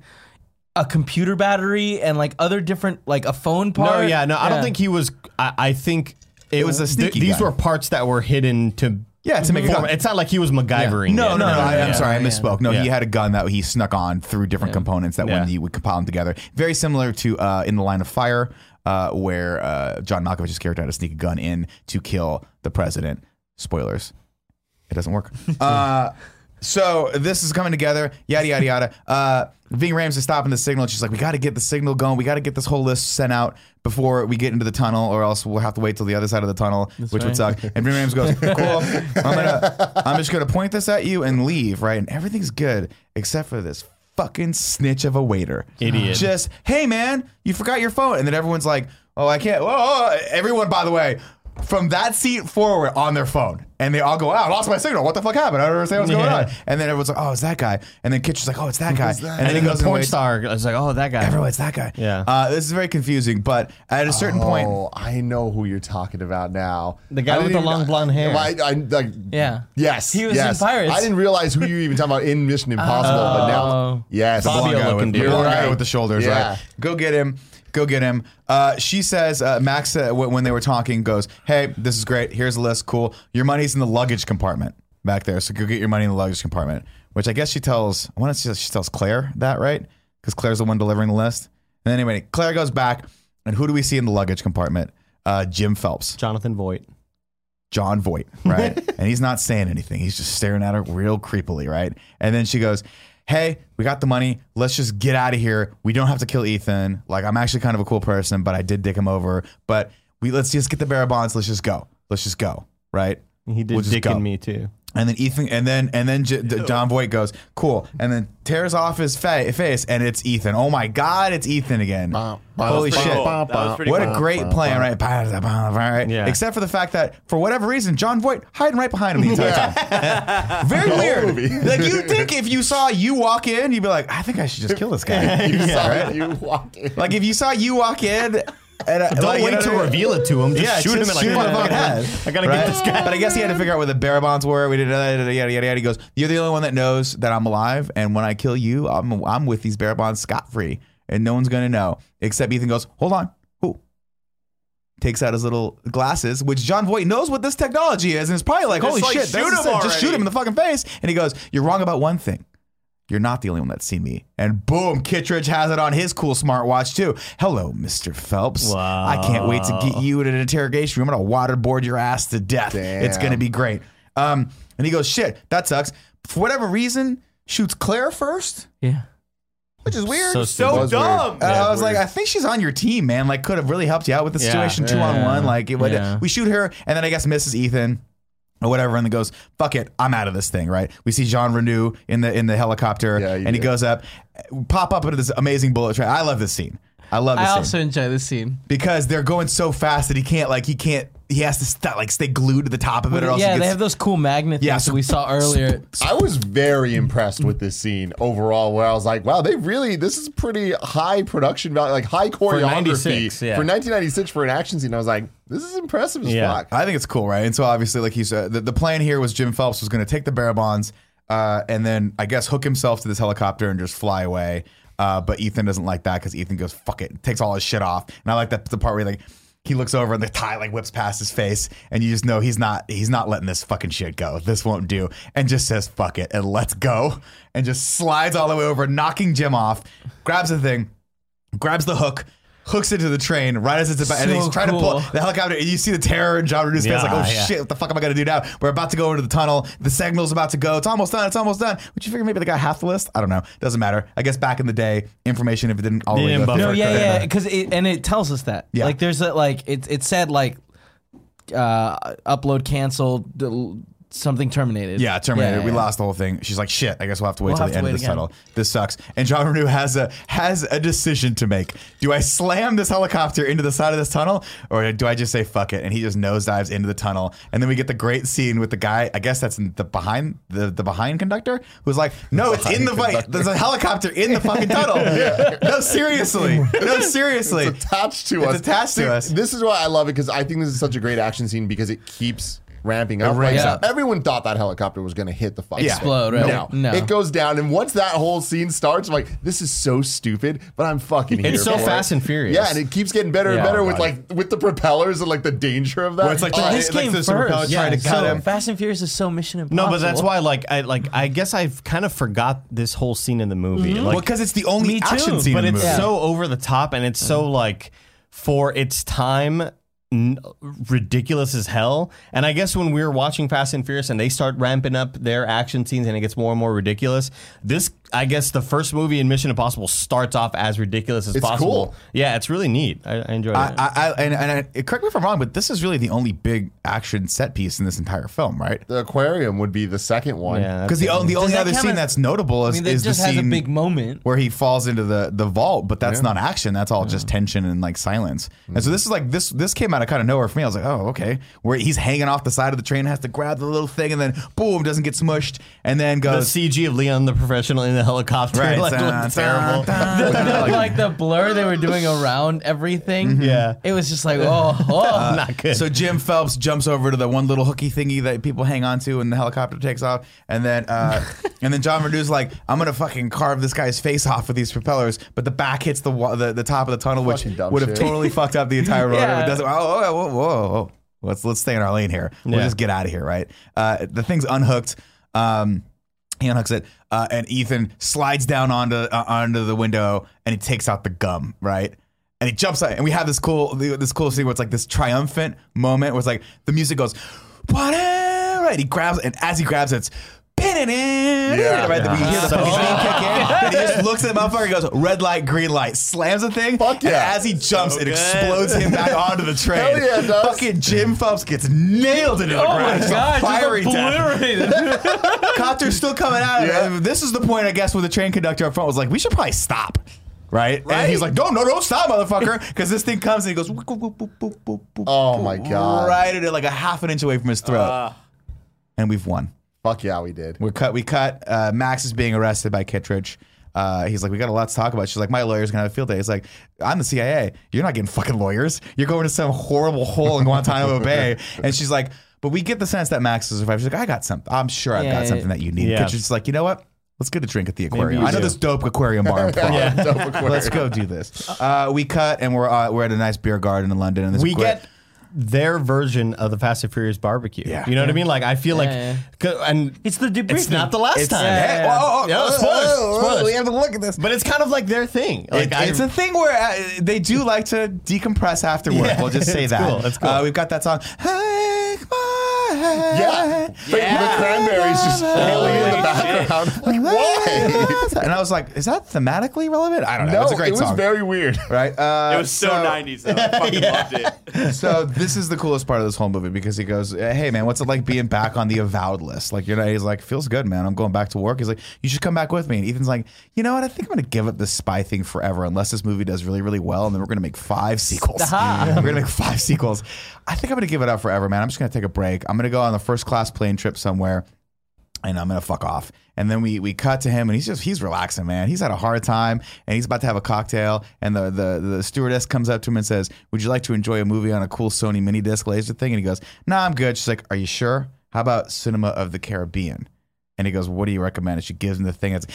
a computer battery and like other different like a phone part. No, yeah, no, I don't think he was. I, I think It was a sneaky these gun. were parts that were hidden to Yeah, to make a gun. It's not like he was MacGyvering. No, it. no, no. I, I'm yeah, sorry, I misspoke. No, he had a gun that he snuck on through different components that Yeah. when he would compile them together. Very similar to uh, in the Line of Fire, uh, where uh, John Malkovich's character had to sneak a gun in to kill the president. Spoilers. It doesn't work. so this is coming together. Yada yada yada. Uh, Ving Rhames is stopping the signal. She's like, "We got to get the signal going. We got to get this whole list sent out before we get into the tunnel, or else we'll have to wait till the other side of the tunnel, which would suck." And Ving Rhames goes, "Cool. I'm gonna, I'm just gonna point this at you and leave, right? And everything's good except for this." Fucking snitch of a waiter, Idiot. Just hey man, you forgot your phone, and then everyone's like, "Oh, I can't." Oh, everyone, by the way, from that seat forward on their phone, and they all go, "Oh, I lost my signal. What the fuck happened? I don't understand what's going on." And then everyone's like, "Oh, it's that guy." And then Kittredge's like, "Oh, it's that guy." that? And And then he then goes the and porn waits. star is like, oh, that guy. Everyone, it's that guy. Yeah. Uh, this is very confusing, but at a certain point, Oh, I know who you're talking about now. The guy I with didn't the long blonde hair. I, I, like, Yeah. Yes. He was in. Pirates. I didn't realize who you were even talking about in Mission Impossible, but now, Oh. yes. the blonde Fabio guy, with, looking the dude. blonde guy Right. with the shoulders, Yeah. right? Go get him. Go get him. Uh, she says, uh, Max, uh, w- when they were talking, goes, Hey, this is great. Here's a list. Cool. Your money's in the luggage compartment back there. So go get your money in the luggage compartment, which I guess she tells, I want to say she tells Claire that, right? Because Claire's the one delivering the list. And then anyway, Claire goes back, and who do we see in the luggage compartment? Uh, Jim Phelps. Jonathan Voight. Jon Voight, right? and he's not saying anything. He's just staring at her real creepily, right? And then she goes, Hey, we got the money. Let's just get out of here. We don't have to kill Ethan. Like, I'm actually kind of a cool person, but I did dick him over. But we let's just get the bearer bonds. Let's just go. Let's just go, right? He did We'll dick in me too. And then Ethan, and then and then J- D- Jon Voight goes, "Cool," and then tears off his fa- face, and it's Ethan. Oh my God, it's Ethan again! Bah, Holy shit! cool. That was pretty What a cool. great plan, right? Right? Yeah. Except for the fact that for whatever reason, Jon Voight hiding right behind him the entire time. Very weird. movie. Like you think if you saw you walk in, you'd be like, I think I should just kill this guy. You saw right? it, you walk in. Like if you saw you walk in. And, uh, Don't like, you wait know to what I mean? reveal it to him. Just yeah, shoot him just in like him in the fucking head. I gotta Right? get this guy. But I guess he had to figure out where the bearer bonds were. We didn't know that. Yada, yada, yada, yada. He goes, "You're the only one that knows that I'm alive, and when I kill you, I'm I'm with these bearer bonds scot free, and no one's gonna know." Except Ethan goes, "Hold on, who?" Takes out his little glasses, which Jon Voight knows what this technology is, and it's probably like, Just, "Holy like, shit, shoot him just shoot him in the fucking face!" And he goes, "You're wrong about one thing." You're not the only one that's seen me. And boom, Kittredge has it on his cool smartwatch too. Hello, Mr. Phelps. Wow. I can't wait to get you in an interrogation room. I'm gonna waterboard your ass to death. It's gonna be great. Um, and he goes, shit, that sucks. For whatever reason, shoots Claire first, Yeah. which is weird. So So was weird. dumb. Uh, I was weird. like, I think she's on your team, man. Like, could have really helped you out with the Yeah. situation two on one. Like, it would, Yeah. we shoot her, and then I guess misses Ethan or whatever, and then goes, "Fuck it, I'm out of this thing." Right? We see Jean Reno in the in the helicopter, Yeah, and he goes up, pop up into this amazing bullet train. I love this scene. I love this I scene also enjoy this scene. because they're going so fast that he can't like he can't he has to st- like stay glued to the top of it, or else yeah, he they have those cool magnet things Yeah, that so- we saw earlier. I was very impressed with this scene overall, where I was like, wow, they really, this is pretty high production value, like high choreography. 96, yeah. For 1996 for an action scene, I was like, this is impressive as Yeah. fuck. I think it's cool, right? And so obviously, like he said, the, the plan here was Jim Phelps was going to take the bearer bonds uh, and then I guess hook himself to this helicopter and just fly away. Uh, but Ethan doesn't like that because Ethan goes fuck it, takes all his shit off. And I like that the part where like he looks over and the tie like whips past his face, and you just know he's not he's not letting this fucking shit go. This won't do, and just says fuck it and let's go, and just slides all the way over, knocking Jim off, grabs the thing, grabs the hook. Hooks it to the train right as it's about, and he's trying to pull the helicopter. And you see the terror in Jean Reno's face, like, "Oh yeah. shit, what the fuck am I gonna do now? We're about to go into the tunnel. The signal's about to go. It's almost done. It's almost done." Would you figure maybe the guy half the list? I don't know. Doesn't matter. I guess back in the day, information if it didn't go through. No, yeah, yeah, because it, and it tells us that. Yeah. Like there's a like it it said like uh upload canceled something terminated. Yeah, terminated. Yeah, we yeah. lost the whole thing. She's like, "Shit, I guess we'll have to wait We'll till have the to end of wait this again. tunnel. This sucks." And Jean Reno has a has a decision to make. Do I slam this helicopter into the side of this tunnel, or do I just say fuck it? And he just nosedives into the tunnel. And then we get the great scene with the guy. I guess that's in the behind the the behind conductor who's like, "No, it's in the fight. There's a helicopter in the fucking tunnel." No, seriously. No, seriously. It's attached to It's us. attached to See, us. This is why I love it because I think this is such a great action scene because it keeps ramping up. ramps Like, up. Everyone thought that helicopter was going to hit the fucking Yeah. Explode, right? No. No. it goes down, and once that whole scene starts, I'm like, this is so stupid, but I'm fucking. It's here so for fast it. and furious. Yeah, and it keeps getting better and better Oh, with God. like with the propellers and like the danger of that. Where it's like Oh, This It's like came the first. power trying to so cut him. Fast and Furious is so Mission Impossible. No, but that's why, like, I like, I guess I've kind of forgot this whole scene in the movie. Mm-hmm. Like, well, because it's the only Me too, action scene but it's movie. so over the top and it's so like for its time n- ridiculous as hell. And i guess when we were watching fast and furious and they start ramping up their action scenes and it gets more and more ridiculous this i guess the first movie in mission impossible starts off as ridiculous as It's possible cool. yeah it's really neat i, I enjoyed it I, I, and, and I, correct me if I'm wrong, but this is really the only big action set piece in this entire film, right? the aquarium would be the second one. yeah Because the, o- the only that other count scene as- that's notable I is, mean, it is the just has a scene big moment. where he falls into the, the vault, but that's Yeah. not action. That's all just tension and like silence. And so mm-hmm. this is like this this came out of kind of nowhere for me. I was like, oh, okay. Where he's hanging off the side of the train, has to grab the little thing, and then boom, doesn't get smushed, and then the goes cg of leon the professional in the helicopter right. like, dun, looked terrible dun, dun, dun, like- like the blur they were doing around everything. Yeah. It was just like, oh, oh. not good So Jim Phelps jumps over to the one little hooky thingy that people hang on to, and the helicopter takes off. And then, uh, and then John Verdue's like, "I'm gonna fucking carve this guy's face off with these propellers." But the back hits the wa- the, the top of the tunnel, which would have totally fucked up the entire road. Yeah. It doesn't. Oh, oh, whoa, whoa, whoa. Let's let's stay in our lane here. We'll Yeah. just get out of here, right? Uh, the thing's unhooked. Um, he unhooks it, uh, and Ethan slides down onto uh, onto the window, and he takes out the gum, right? And he jumps out, and we have this cool this cool scene where it's like this triumphant moment where it's like the music goes, right? He grabs, and as he grabs it, it's. Yeah, right. We hear the So fucking thing kick in, and he just looks at the motherfucker. He goes, "Red light, green light." Slams the thing. Fuck and yeah. as he jumps, So it good. explodes him back onto the train. Hell yeah, it does. Fucking Jim Phelps gets nailed into the Oh my ground. It's a god, fiery just death. obliterated. Copter's still coming out. Yeah. And This is the point, I guess, where the train conductor up front was like, "We should probably stop." Right? Right. And he's like, no, no, don't stop, motherfucker. Because this thing comes and he goes, whoop, whoop, whoop, whoop, whoop, whoop, whoop, Oh my god. right at it like a half an inch away from his throat. Uh, and we've won. Fuck yeah, we did. We're cut. We cut. Uh, Max is being arrested by Kittredge. Uh, he's like, we got a lot to talk about. She's like, my lawyer's gonna have a field day. He's like, I'm the CIA. You're not getting fucking lawyers. You're going to some horrible hole in Guantanamo Bay. And she's like, but we get the sense that Max is survived. She's like, I got something. I'm sure I've Yeah, got something that you need. yeah. Kittredge's like, you know what? Let's get a drink at the aquarium. you I know do. this dope aquarium bar in Prague. Yeah, dope aquarium. Let's go do this. Uh, we cut and we're uh, we're at a nice beer garden in London. And this we great- get their version of the Fast and Furious barbecue. Yeah. You know what I mean? Like I feel like, Yeah, 'cause- and It's the debriefing. it's not the last It's, time. Hey, Yeah. oh, oh, Yeah, oh, spoilers, oh, spoilers. We have to look at this. But it's kind of like their thing. Like It- I, it's a thing where uh, they do like to decompress after work. Yeah, we'll just say that. cool, it's cool. Uh, we've got that song. Take my hand. Yeah. The cranberries just hailing in the background. Like, why? And I was like, is that thematically relevant? I don't know. No, it's a great it was song. very weird. right? Uh, it was so, 90s though. I fucking loved it. so this is the coolest part of this whole movie because he goes, "Hey man, what's it like being back on the avowed list? Like, you know, he's like, feels good, man. I'm going back to work. He's like, you should come back with me. And Ethan's like, you know what? I think I'm gonna give up this spy thing forever unless this movie does really, really well, and then we're gonna make five sequels. Stop. we're gonna make five sequels. I think I'm gonna give it up forever, man. I'm just gonna take a break. I'm gonna go on the first class plane trip somewhere and I'm gonna fuck off. And then we we cut to him, and he's just he's relaxing, man. He's had a hard time, and he's about to have a cocktail. And the the the stewardess comes up to him and says, "Would you like to enjoy a movie on a cool Sony mini disc laser thing?" And he goes, "Nah, I'm good." She's like, "Are you sure? How about Cinema of the Caribbean?" And he goes, "What do you recommend?" And she gives him the thing. It's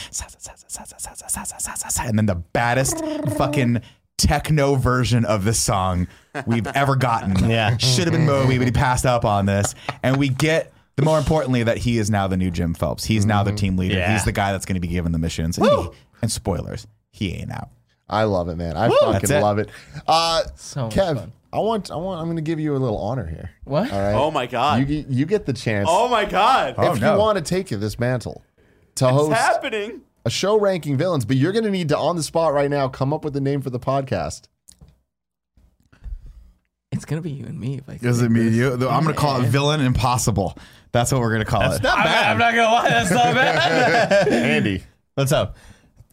and then the baddest fucking techno version of the song we've ever gotten. Yeah. should have been Moby, but he passed up on this. And we get the more importantly that he is now the new Jim Phelps. He's now the team leader. Yeah. He's the guy that's going to be given the missions. And, he- and spoilers, he ain't out. I love it, man. I That's fucking it. love it. Uh, So much Kev, fun. I want, I want, I'm going to give you a little honor here. What? All right. Oh my god. You, get- you get the chance. oh my god. Oh, if no. you want to take this mantle to What's host happening? a show ranking villains, but you're going to need to on the spot right now come up with a name for the podcast. It's gonna be you and me. If I Does it mean you? I'm going to call it Villain Impossible. That's what we're going to call That's it. not I'm, bad. I'm not gonna lie. That's not bad. Andy. What's up?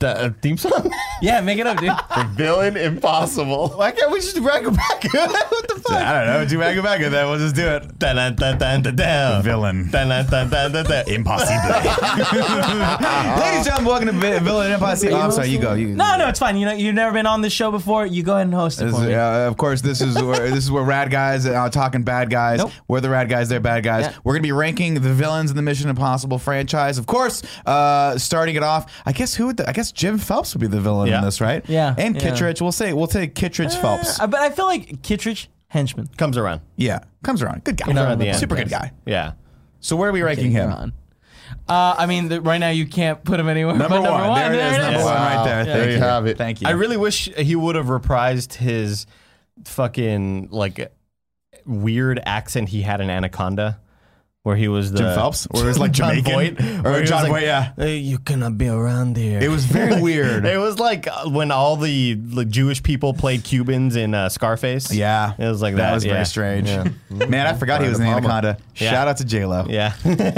The uh, theme song? Yeah, make it up, dude. Villain Impossible. Why can't we just drag it back? what the fuck? I don't know. Do back back then. We'll just do it. Dun, dun, dun, dun, dun, dun. Villain. Dun, dun, dun, dun, dun, dun. Impossible. Ladies and gentlemen, welcome to Vi- Villain Impossible. Oh, I'm sorry. You go. You, No, no, it's fine. You know, you've never been on this show before. You go ahead and host it This for is- me. uh, of course, this is where this is where rad guys are talking bad guys. Nope. We're the rad guys. They're bad guys. Yeah. We're gonna be ranking the villains in the Mission Impossible franchise. Of course, uh, starting it off. I guess who? Would the, I guess Jim Phelps would be the villain in this, right? Yeah, And yeah. Kittredge. We'll say we'll take Kittredge Phelps. Uh, but I feel like Kittredge henchman. Comes around. Yeah, comes around. Good guy. You know, around the end, Super good yes. guy. Yeah. So where are we ranking him? Ron. Uh, I mean, the, right now you can't put him anywhere. Number, but number one. There it is. Number is. one right there. Wow. Thank There you you have it. Thank you. I really wish he would have reprised his fucking like weird accent he had in Anaconda, where he was the Jim Phelps? Or it was like John Jamaican? Voight, Or where John like, Voight, yeah. "Hey, you cannot be around here. It was very weird. It was like uh, when all the like, Jewish people played Cubans in uh, Scarface. Yeah, it was like that. was yeah. very strange. Man, I forgot he was in Brian De Anaconda. Yeah. Shout out to J Lo. Yeah,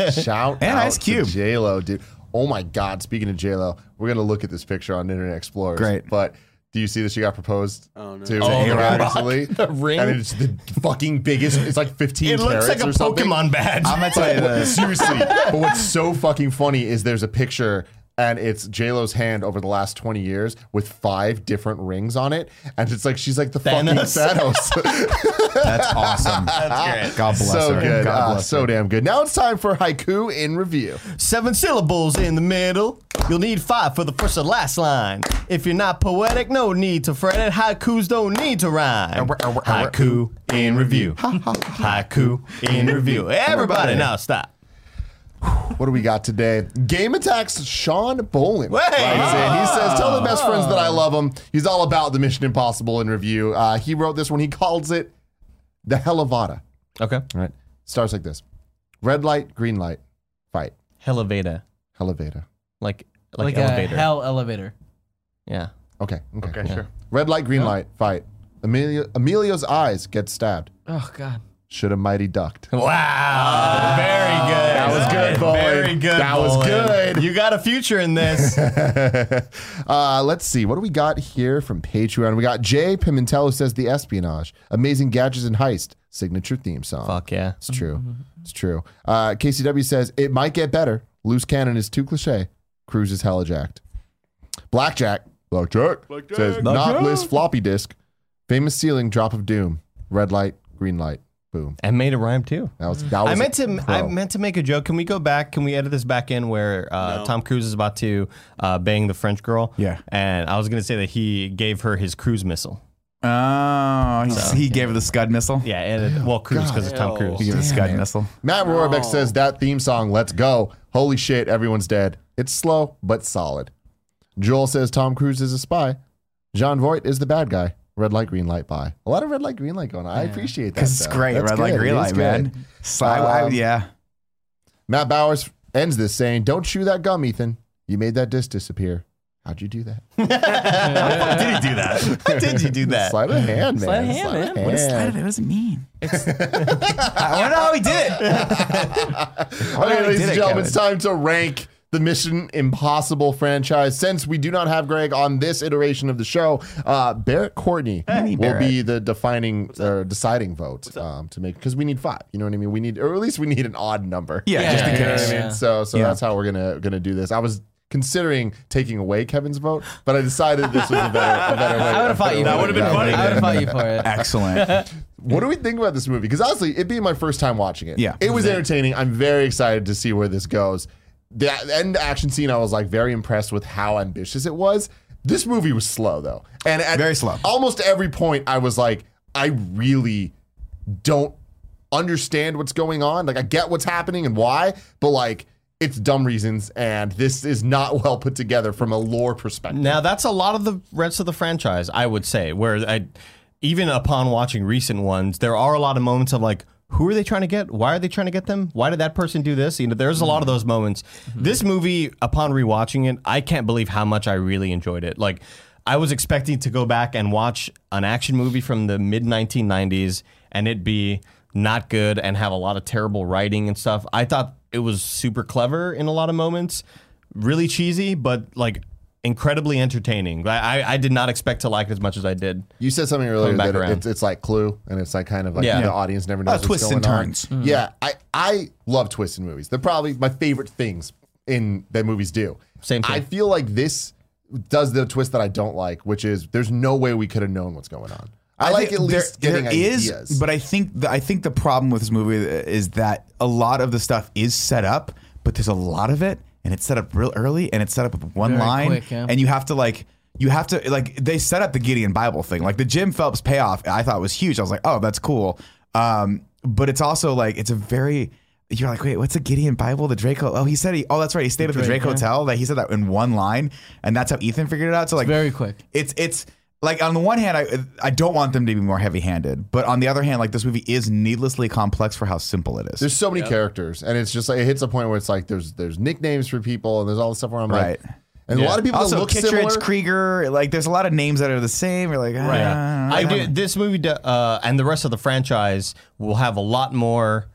Shout And out Ice Cube. to J Lo, dude. Oh my God! Speaking of J Lo, we're gonna look at this picture on Internet Explorer. Great. but do you see that she got proposed Oh, no. to Oh, A-Rod the rock, recently? the ring. and it's the fucking biggest. It's like 15 it looks like a or something. Pokemon badge. I'm gonna tell you this. Seriously, but what's so fucking funny is there's a picture and it's J Lo's hand over the last 20 years with five different rings on it, and it's like she's like the Thanos. fucking Thanos. That's awesome. That's great. God bless so her. good, God ah, bless so her. damn good. Now it's time for haiku in review. Seven syllables in the middle. You'll need five for the first and last line. If you're not poetic, no need to fret it. Haikus don't need to rhyme. Haiku in review. Haiku in review. Everybody, now stop. What do we got today? Game Attacks Sean Bolin. Hey! writes in. He says, Tell the best friends that I love him. He's all about the Mission Impossible in review. Uh, he wrote this one. He calls it the Hellavada. Okay. All right. Starts like this Red light, green light, fight. Heleveda. Hellavada. Like like, Like a elevator. hell elevator. yeah. Okay. Okay. Okay, sure. Red light, green light, fight. Emilio, Emilio's eyes get stabbed. Oh God. Should have mighty ducked. Wow. Very good. That was good, Bowen. Very good. That was good. You got a future in this. uh, let's see. What do we got here from Patreon? We got Jay Pimentel who says the espionage, amazing gadgets and heist, signature theme song. Fuck yeah. It's true. It's true. Uh, KCW says it might get better. Loose cannon is too cliche. Cruise is hella jacked. Blackjack. Blackjack. Says NOC list floppy disk. Famous ceiling drop of doom. Red light, green light, boom. And made a rhyme too. That was that was. I meant to. pro. I meant to make a joke. Can we go back? Can we edit this back in where uh, No. Tom Cruise is about to uh, bang the French girl? Yeah. And I was gonna say that he gave her his cruise missile. Oh, he, he gave her the Scud missile. Yeah. And well, Cruise because it's Tom Cruise. He gave her the Scud missile. Matt Rohrbeck No. says that theme song, Let's Go. Holy shit, everyone's dead. It's slow, but solid. Joel says Tom Cruise is a spy. Jon Voight is the bad guy. Red light, green light, bye. A lot of red light, green light going on. I appreciate that. Because it's great. That's Red light, green It is light, good. man. So I- I- Um, yeah. Matt Bowers ends this saying, Don't chew that gum, Ethan. You made that disc disappear. How'd you do that? How did he do that? How did you do that? Sleight of hand, man. Sleight of hand, man. of What does hand. that what does it mean? I wonder how he did it. Okay, ladies did and it, gentlemen, it's time to rank the Mission Impossible franchise. Since we do not have Greg on this iteration of the show, uh, Barrett Courtney will Barrett. be the defining or deciding vote um, to make because we need five. You know what I mean? We need, or at least we need an odd number. Yeah, just in You know what case. I mean? So, so Yeah. that's how we're gonna gonna do this. I was considering taking away Kevin's vote, but I decided this was a better, a better way. I would have fought you. That for would've it. been funny. I would have fought you for it. Excellent. What do we think about this movie? Because honestly, it being my first time watching it, Yeah. it was entertaining. I'm very excited to see where this goes. The end action scene, I was like very impressed with how ambitious it was. This movie was slow though, and at Very slow. Almost every point, I was like, I really don't understand what's going on. Like, I get what's happening and why, but like, it's dumb reasons, and this is not well put together from a lore perspective. Now that's a lot of the rest of the franchise, I would say. Where I, even upon watching recent ones, there are a lot of moments of like, who are they trying to get? Why are they trying to get them? Why did that person do this? You know, there's a lot of mm-hmm. those moments. Mm-hmm. This movie, upon rewatching it, I can't believe how much I really enjoyed it. Like, I was expecting to go back and watch an action movie from the mid 1990s and it be not good and have a lot of terrible writing and stuff. I thought it was super clever in a lot of moments, really cheesy, but like incredibly entertaining. I, I I did not expect to like it as much as I did. You said something earlier back that around. it's, it's like Clue, and it's like kind of like Yeah. the audience never uh, knows what's twists going and on. turns. Mm-hmm. Yeah, I I love twists in movies. They're probably my favorite things in that movies do. Same thing. I feel like this does the twist that I don't like, which is there's no way we could have known what's going on. I, like think at least there, getting there is, ideas. but I think the, I think the problem with this movie is that a lot of the stuff is set up, but there's a lot of it, and it's set up real early, and it's set up with one Very line, quick, yeah. and you have to like. You have to like they set up the Gideon Bible thing, like the Jim Phelps payoff. I thought was huge. I was like, oh, that's cool. Um, but it's also like it's a very. You're like, wait, what's a Gideon Bible? The Draco. Oh, he said he. Oh, that's right. He stayed at the Drake, Drake. Hotel. That he said that in one line, and that's how Ethan figured it out. So like, very quick. it's it's like on the one hand, I I don't want them to be more heavy handed, but on the other hand, like this movie is needlessly complex for how simple it is. there's so many characters, and it's just like it hits a point where it's like there's there's nicknames for people, and there's all this stuff where I'm Right. like, and a lot of people that also, look Kittredge, similar. Krieger, like there's a lot of names that are the same. You're like, Right. ah, I don't do. know. This movie uh, and the rest of the franchise will have a lot more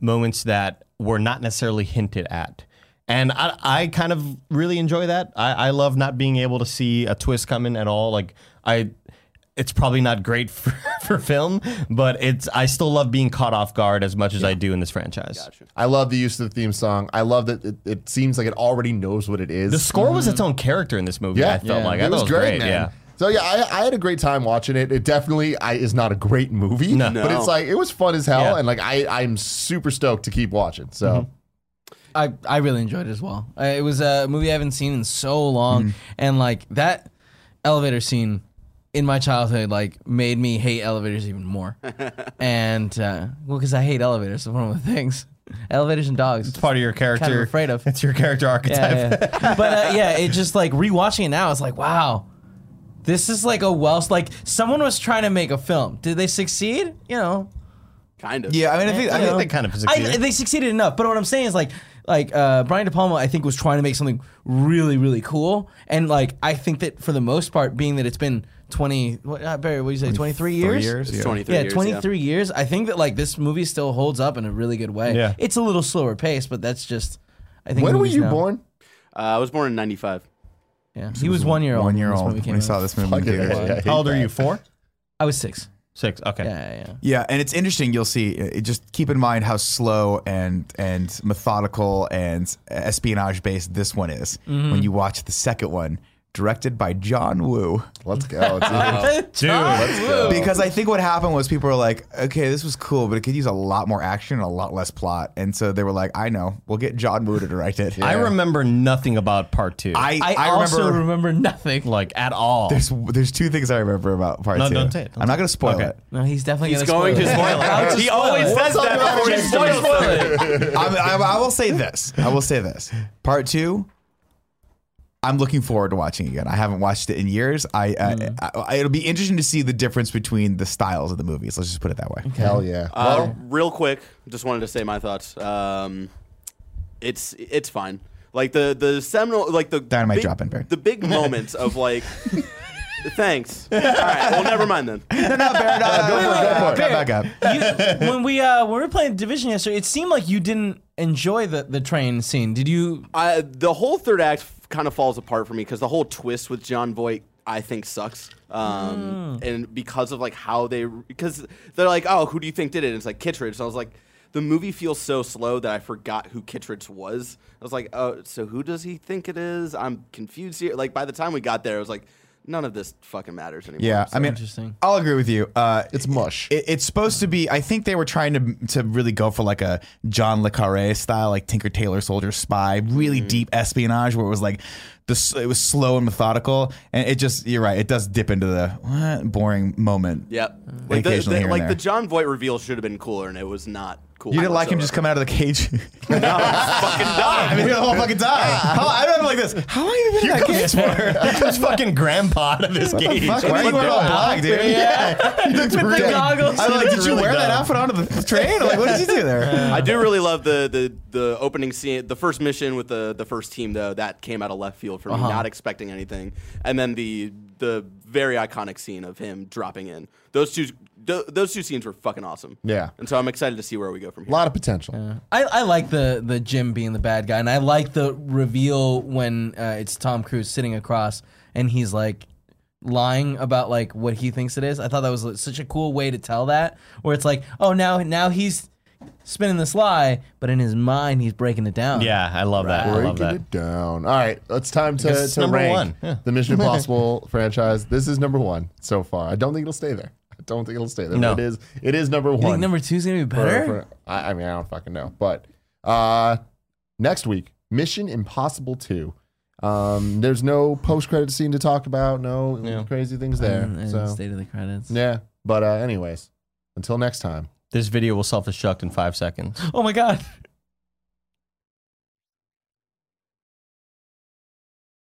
moments that were not necessarily hinted at. And I, I kind of really enjoy that. I, I love not being able to see a twist coming at all. Like I, it's probably not great for, for film, but it's I still love being caught off guard as much as I do in this franchise. I love the use of the theme song. I love that it, it seems like it already knows what it is. The score was its mm. own character in this movie. Yeah, I felt Yeah. like I it thought was great, man. Yeah. So yeah, I, I had a great time watching it. It definitely I, is not a great movie, No. but No. it's like it was fun as hell, Yeah. and like I I'm super stoked to keep watching. So mm-hmm. I, I really enjoyed it as well. Uh, it was a movie I haven't seen in so long, and like that elevator scene in my childhood like made me hate elevators even more. and uh, well, because I hate elevators, it's one of the things. Elevators and dogs. It's part of your character. Kind of afraid of. It's your character archetype. Yeah, yeah. but uh, yeah, it just like rewatching it now. It's like wow, this is like a well. Like someone was trying to make a film. Did they succeed? You know, Kind of. yeah, I mean, I think, I I think think they kind of I, succeeded. they succeeded enough. But what I'm saying is like like uh, Brian De Palma, I think was trying to make something really really cool, and like I think that for the most part, being that it's been 20, what, uh, Barry, what do you say, 23 three years? years. It's yeah. 23 Yeah, years. 23 years. I think that like this movie still holds up in a really good way. Yeah. It's a little slower pace, but that's just. I think when were you now- born? Uh, I was born in 95. Yeah, he was one year old. One when year old movie when came we saw this movie. in Fucking theaters. A, I hate How old are you? Four? I was six. Six. Okay. Yeah, yeah. yeah. Yeah, and it's interesting. You'll see. uh, Just keep in mind how slow and and methodical and espionage based this one is when you watch the second one, directed by John Woo. Let's go. dude. Dude, Let's go. Because I think what happened was people were like, okay, this was cool, but it could use a lot more action and a lot less plot. And so they were like, I know, we'll get John Woo to direct it. I remember nothing about part two. I, I, I, also remember. remember nothing. like at all. there's there's two things I remember about part No, two. don't say it, don't I'm not going to spoil Okay. it. No, he's definitely He's gonna going to spoil spoil it. He always says We'll before he spoils it. I, I, I will say this. I will say this. Part two. I'm looking forward to watching again. I haven't watched it in years. I, Mm. I, I it'll be interesting to see the difference between the styles of the movies. Let's just put it that way. Hell yeah. Uh, Well, real quick, just wanted to say my thoughts. Um, it's it's fine. Like the the seminal, like the Dynamite big, drop in, Barry. the big moments of like. Thanks. All right. Well, never mind then. No, no, Barry, no, no, Go for it, go for it. Back up. You, when we uh, when we were playing Division yesterday, it seemed like you didn't enjoy the, the train scene. Did you? I, the whole third act kind of falls apart for me because the whole twist with Jon Voight I think sucks. Um, and because of like how they because they're like, oh, who do you think did it? And it's like Kittredge. So I was like, the movie feels so slow that I forgot who Kittredge was. I was like, oh, so who does he think it is? I'm confused here. Like by the time we got there, I was like, none of this fucking matters anymore. Yeah, So- I mean, Interesting. I'll agree with you. Uh, it's mush. it, it's supposed to be. I think they were trying to to really go for like a John le Carre style, like Tinker Tailor Soldier Spy, really deep espionage, where it was like the it was slow and methodical, and it just you're right. It does dip into the what, boring moment. Yep. Like, the, the- like the Jon Voight reveal should have been cooler, and it was not cool. You didn't like him just coming out of the cage. No, fucking I dumb. mean, the whole fucking time. How, I don't like this. How long have you been in that cage for? That's fucking grandpa out of his cage. Fuck, why are you wearing all black, dude? Yeah, with the goggles. I was like, did you really wear that outfit onto the train? Like, what did you do there? I do really love the, the the opening scene, the first mission with the the first team though. That came out of left field for me, Uh-huh. not expecting anything, and then the the very iconic scene of him dropping in. Those two, th- those two scenes were fucking awesome. Yeah. And so I'm excited to see where we go from here. A lot of potential. I, I like the the Jim being the bad guy, and I like the reveal when uh, it's Tom Cruise sitting across and he's like lying about like what he thinks it is. I thought that was like, such a cool way to tell that, where it's like, oh, now now he's spinning this lie, but in his mind he's breaking it down. Yeah, I love that. I love Breaking that. it down. All right, it's time to, guess it's to number rank one. Yeah. the Mission Impossible franchise. This is number one so far. I don't think it'll stay there. I don't think it'll stay there. No. But it is. It is number You one. think number two's gonna be for- better? for- I, I mean, I don't fucking know. But uh, next week, Mission Impossible Two. Um, there's no post credit scene to talk about. No Yeah. crazy things there. And, and so state of the credits. yeah. But uh, anyways, until next time. This video will self destruct in five seconds. Oh my god.